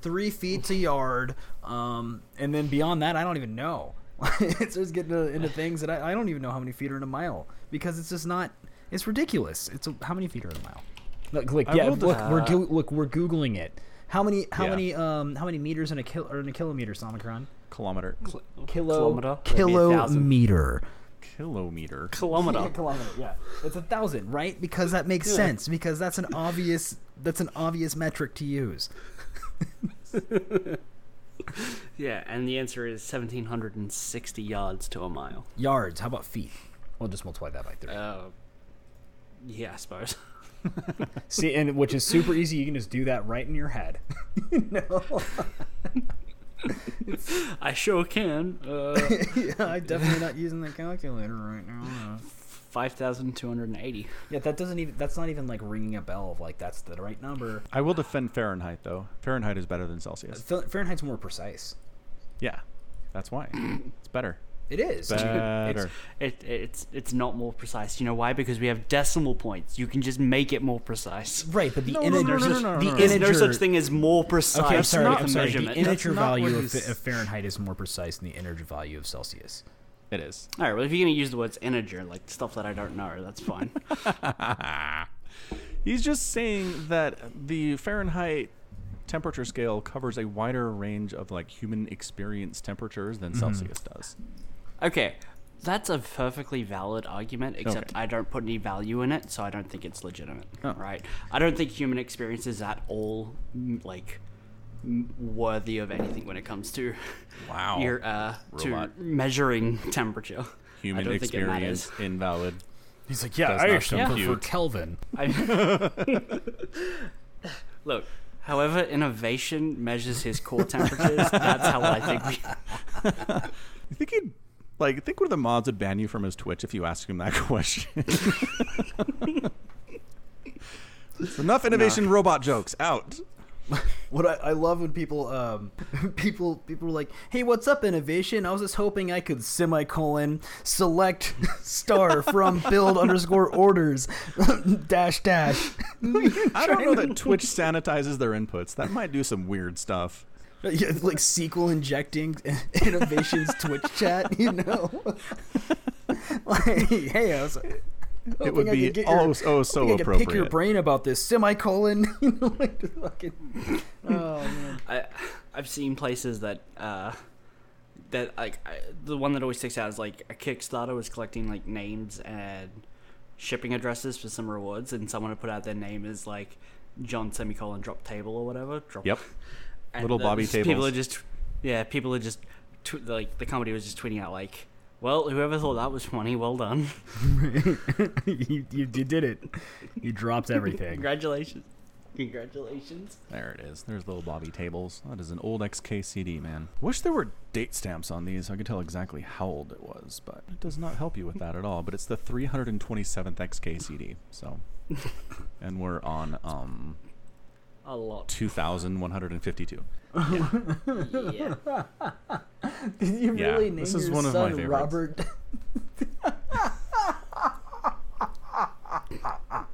B: three feet's a yard. Um, and then beyond that, I don't even know. *laughs* it's starts getting into, into things that I, I don't even know how many feet are in a mile because it's just not. It's ridiculous. It's a, how many feet are in a mile? Look, like, yeah, look, we're go- look, we're googling it. How many? How
D: Yeah.
B: many? Um, how many meters in a kil or in a kilometer? Somicron.
D: Kilometer,
B: Kilo.
C: Kilometer? That'd be a thousand.
B: Kilometer.
D: kilometer.
C: Kilometer.
B: Yeah, kilometer. Yeah, it's a thousand, right? Because that makes
C: Yeah.
B: sense. Because that's an obvious. That's an obvious metric to use. *laughs*
C: Yeah, and the answer is 1,760 yards to a mile.
B: Yards. How about feet? We'll just multiply that by three.
C: Uh, yeah, I suppose. *laughs*
B: See, and which is super easy. You can just do that right in your head. *laughs* no.
C: I sure can. Uh, *laughs*
B: yeah, I'm definitely not using the calculator right now.
C: 5,280.
B: Yeah, that doesn't even. That's not even like ringing a bell of like that's the right number.
D: I will defend Fahrenheit though. Fahrenheit is better than Celsius.
B: Fa- Fahrenheit's more precise.
D: Yeah, that's why it's better.
B: It is. *laughs*
D: Better.
C: It, it's it's not more precise. You know why? Because we have decimal points. You can just make it more precise.
B: Right, but the
D: No, no,
B: integer,
D: no, no, no, no,
B: the
D: no, no.
C: There's
B: integer,
C: no such thing as more precise
B: Okay, I'm sorry.
C: with
B: I'm
C: a
B: sorry. The integer value of, of Fahrenheit is more precise than the integer value of Celsius.
D: It is.
C: All right, well, if you're going to use the words integer, like stuff that I don't know, that's fine. *laughs*
D: He's just saying that the Fahrenheit temperature scale covers a wider range of like human experience temperatures than mm-hmm. Celsius does.
C: Okay, that's a perfectly valid argument, except
D: Okay.
C: I don't put any value in it, so I don't think it's legitimate.
D: Oh.
C: Right? I don't think human experience is at all like worthy of anything when it comes to
D: Wow.
C: your uh, to measuring temperature.
D: Human
C: I don't think it
D: experience
C: matters.
D: invalid.
B: He's like, yeah,
D: Does
B: I
D: not
B: actually prefer
D: compute.
B: Kelvin.
C: I, *laughs* look, however innovation measures his core temperatures, that's how I think we. *laughs*
D: You think he'd like think one of the mods would ban you from his Twitch if you ask him that *laughs* question? *laughs* Enough innovation robot jokes out. *laughs*
B: What I, I love when people um people people are like, hey, what's up, innovation? I was just hoping I could semicolon select star from build underscore orders dash dash.
D: I don't know that Twitch sanitizes their inputs. That might do some weird stuff. *laughs*
B: Yeah, like SQL injecting *laughs* innovations Twitch chat, you know. *laughs* like, hey, I was.
D: It would
B: I
D: be
B: could get
D: oh
B: your-
D: oh so
B: hoping I could pick your brain about this semicolon. you know, like fucking. Oh man.
C: I, I've seen places that uh, that like I, the one that always sticks out is like a Kickstarter was collecting like names and shipping addresses for some rewards, and someone had put out their name as like John semicolon drop table or whatever. Drop,
D: Yep.
C: And
D: Little
C: the-
D: Bobby
C: People
D: tables.
C: are just yeah, people are just tw- like the comedy was just tweeting out like, well, whoever thought that was funny, well done, *laughs*
B: you, you you did it. You dropped everything.
C: congratulations. Congratulations.
D: There it is. There's little Bobby tables. That is an old XKCD, man. Wish there were date stamps on these. I could tell exactly how old it was, but it does not help you with that at all. But it's the 327th XKCD. So, *laughs* and we're on um
C: A lot.
D: 2,152.
C: Yeah. *laughs*
B: Did you
D: Yeah,
B: really name
D: this is
B: your
D: one of my
B: son. Robert?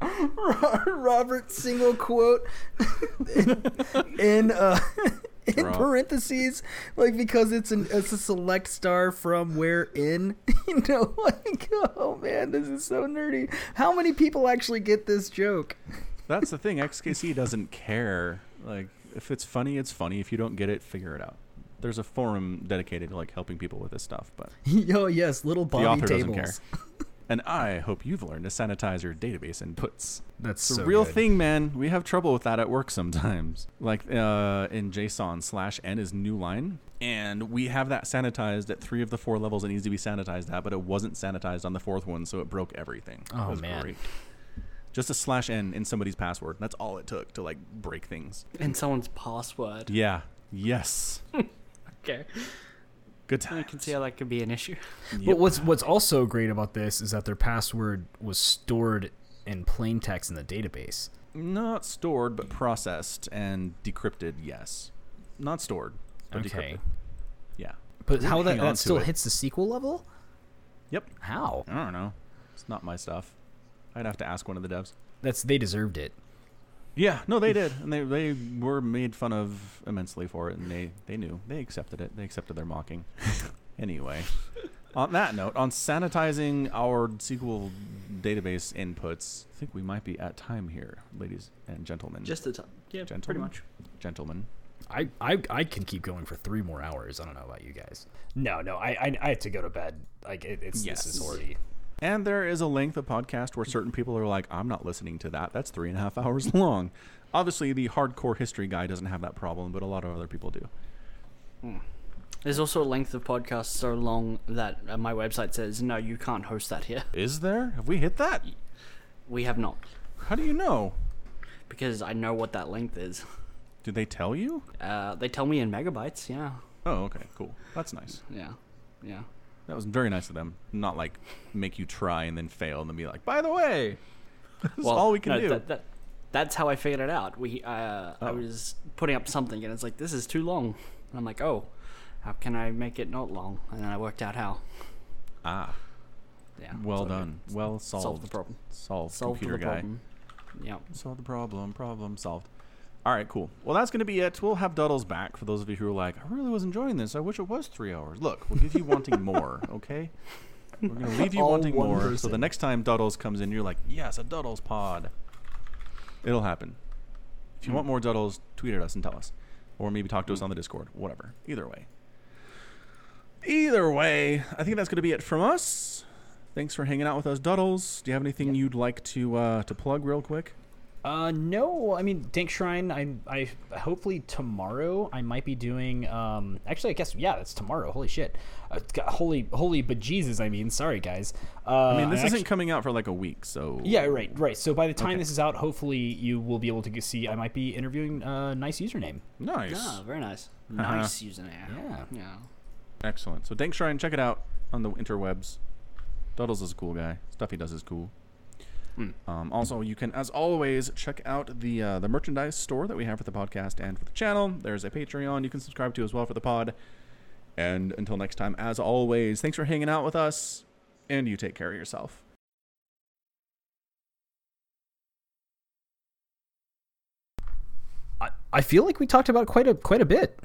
B: *laughs* Robert single quote in, *laughs* in uh in parentheses like because it's an it's a select star from where in you know like oh man this is so nerdy how many people actually get this joke
D: That's the thing. *laughs* XKC doesn't care. Like, if it's funny, it's funny. If you don't get it, figure it out. There's a forum dedicated to like helping people with this stuff, but *laughs*
B: yo yes little
D: the
B: Bobby
D: author
B: tables
D: doesn't care. And I hope you've learned to sanitize your database inputs.
B: that's
D: a
B: so
D: real
B: good.
D: thing, man. We have trouble with that at work sometimes. Like uh, in JSON slash n is new line, and we have that sanitized at three of the four levels it needs to be sanitized at, but it wasn't sanitized on the fourth one, so it broke everything.
B: Oh, man.
D: great. Just a slash n in somebody's password. That's all it took to like break things.
C: And someone's password.
D: Yeah. Yes. *laughs*
C: Okay.
D: Good time.
C: I can see how that could be an issue.
B: But what's what's also great about this is that their password was stored in plain text in the database.
D: Not stored, but processed and decrypted. Yes. Not stored, but
B: Okay.
D: decrypted. Yeah.
B: But how that, that still
D: it.
B: hits the SQL level?
D: Yep.
B: How?
D: I don't know. It's not my stuff. I'd have to ask one of the devs.
B: That's they deserved it.
D: Yeah, no, they did, *laughs* and they they were made fun of immensely for it, and they they knew they accepted it. They accepted their mocking. *laughs* anyway, on that note, on sanitizing our SQL database inputs, I think we might be at time here, ladies and gentlemen.
C: Just the time. Yeah, pretty
D: Gentlemen.
C: much.
D: gentlemen.
B: I, I I can keep going for three more hours. I don't know about you guys. No, no, I I, I have to go to bed. Like it, it's this is
D: Yes.
B: already.
D: And there is a length of podcast where certain people are like, I'm not listening to that. That's three and a half *laughs* hours long. Obviously, the hardcore history guy doesn't have that problem, but a lot of other people do.
C: There's also a length of podcast so long that uh, my website says, no, you can't host that here.
D: Is there? Have we hit that?
C: We have not.
D: How do you know?
C: Because I know what that length is.
D: Did they tell you?
C: Uh, they tell me in megabytes, yeah.
D: Oh, okay, cool. That's nice.
C: Yeah. Yeah.
D: That was very nice of them. Not like make you try and then fail and then be like, by the way, *laughs* this is all we can
C: no,
D: do.
C: That, that, that's how I figured it out. We, uh, I
D: Oh.
C: was putting up something and it's like, this is too long. And I'm like, oh, how can I make it not long? And then I worked out how.
D: ah,
C: Yeah.
D: well done. Well solved.
C: Solved the problem.
D: Solved,
C: Solved
D: computer
C: the
D: guy.
C: problem. Yeah.
D: Solved the problem. Problem solved. All right, cool. Well, that's going to be it. We'll have Duddles back for those of you who are like, I really was enjoying this. I wish it was three hours. Look, we'll give you wanting more, *laughs* okay? We're going to leave you
B: All
D: wanting more. So
B: person.
D: the next time Duddles comes in, you're like, yes, a Duddles pod. It'll happen. If you want more Duddles, tweet at us and tell us. Or maybe talk to us on the Discord. Whatever. Either way. Either way, I think that's going to be it from us. Thanks for hanging out with us, Duddles. Do you have anything you'd like to uh, to plug real quick?
B: Uh, no, I mean, Dank Shrine. I, I hopefully tomorrow I might be doing. Um, actually, I guess yeah, that's tomorrow. Holy shit! Uh, God, holy, holy, bejesus! I mean, sorry guys. Uh,
D: I mean, this
B: I
D: isn't
B: actu-
D: coming out for like a week, so
B: Yeah, right, right. So by the time
D: Okay.
B: this is out, hopefully you will be able to see. I might be interviewing a nice username.
D: Nice,
C: Ah, very nice.
D: Uh-huh. *laughs*
C: Nice username.
B: Yeah.
C: Yeah.
D: excellent. So, Dank Shrine, check it out on the interwebs. Duddles is a cool guy. Stuff he does is cool.
C: Hmm.
D: Um, also, you can, as always, check out the uh, the merchandise store that we have for the podcast and for the channel. There's a Patreon you can subscribe to as well for the pod. And until next time, as always, thanks for hanging out with us, and you take care of yourself.
B: I, I feel like we talked about quite a quite a bit.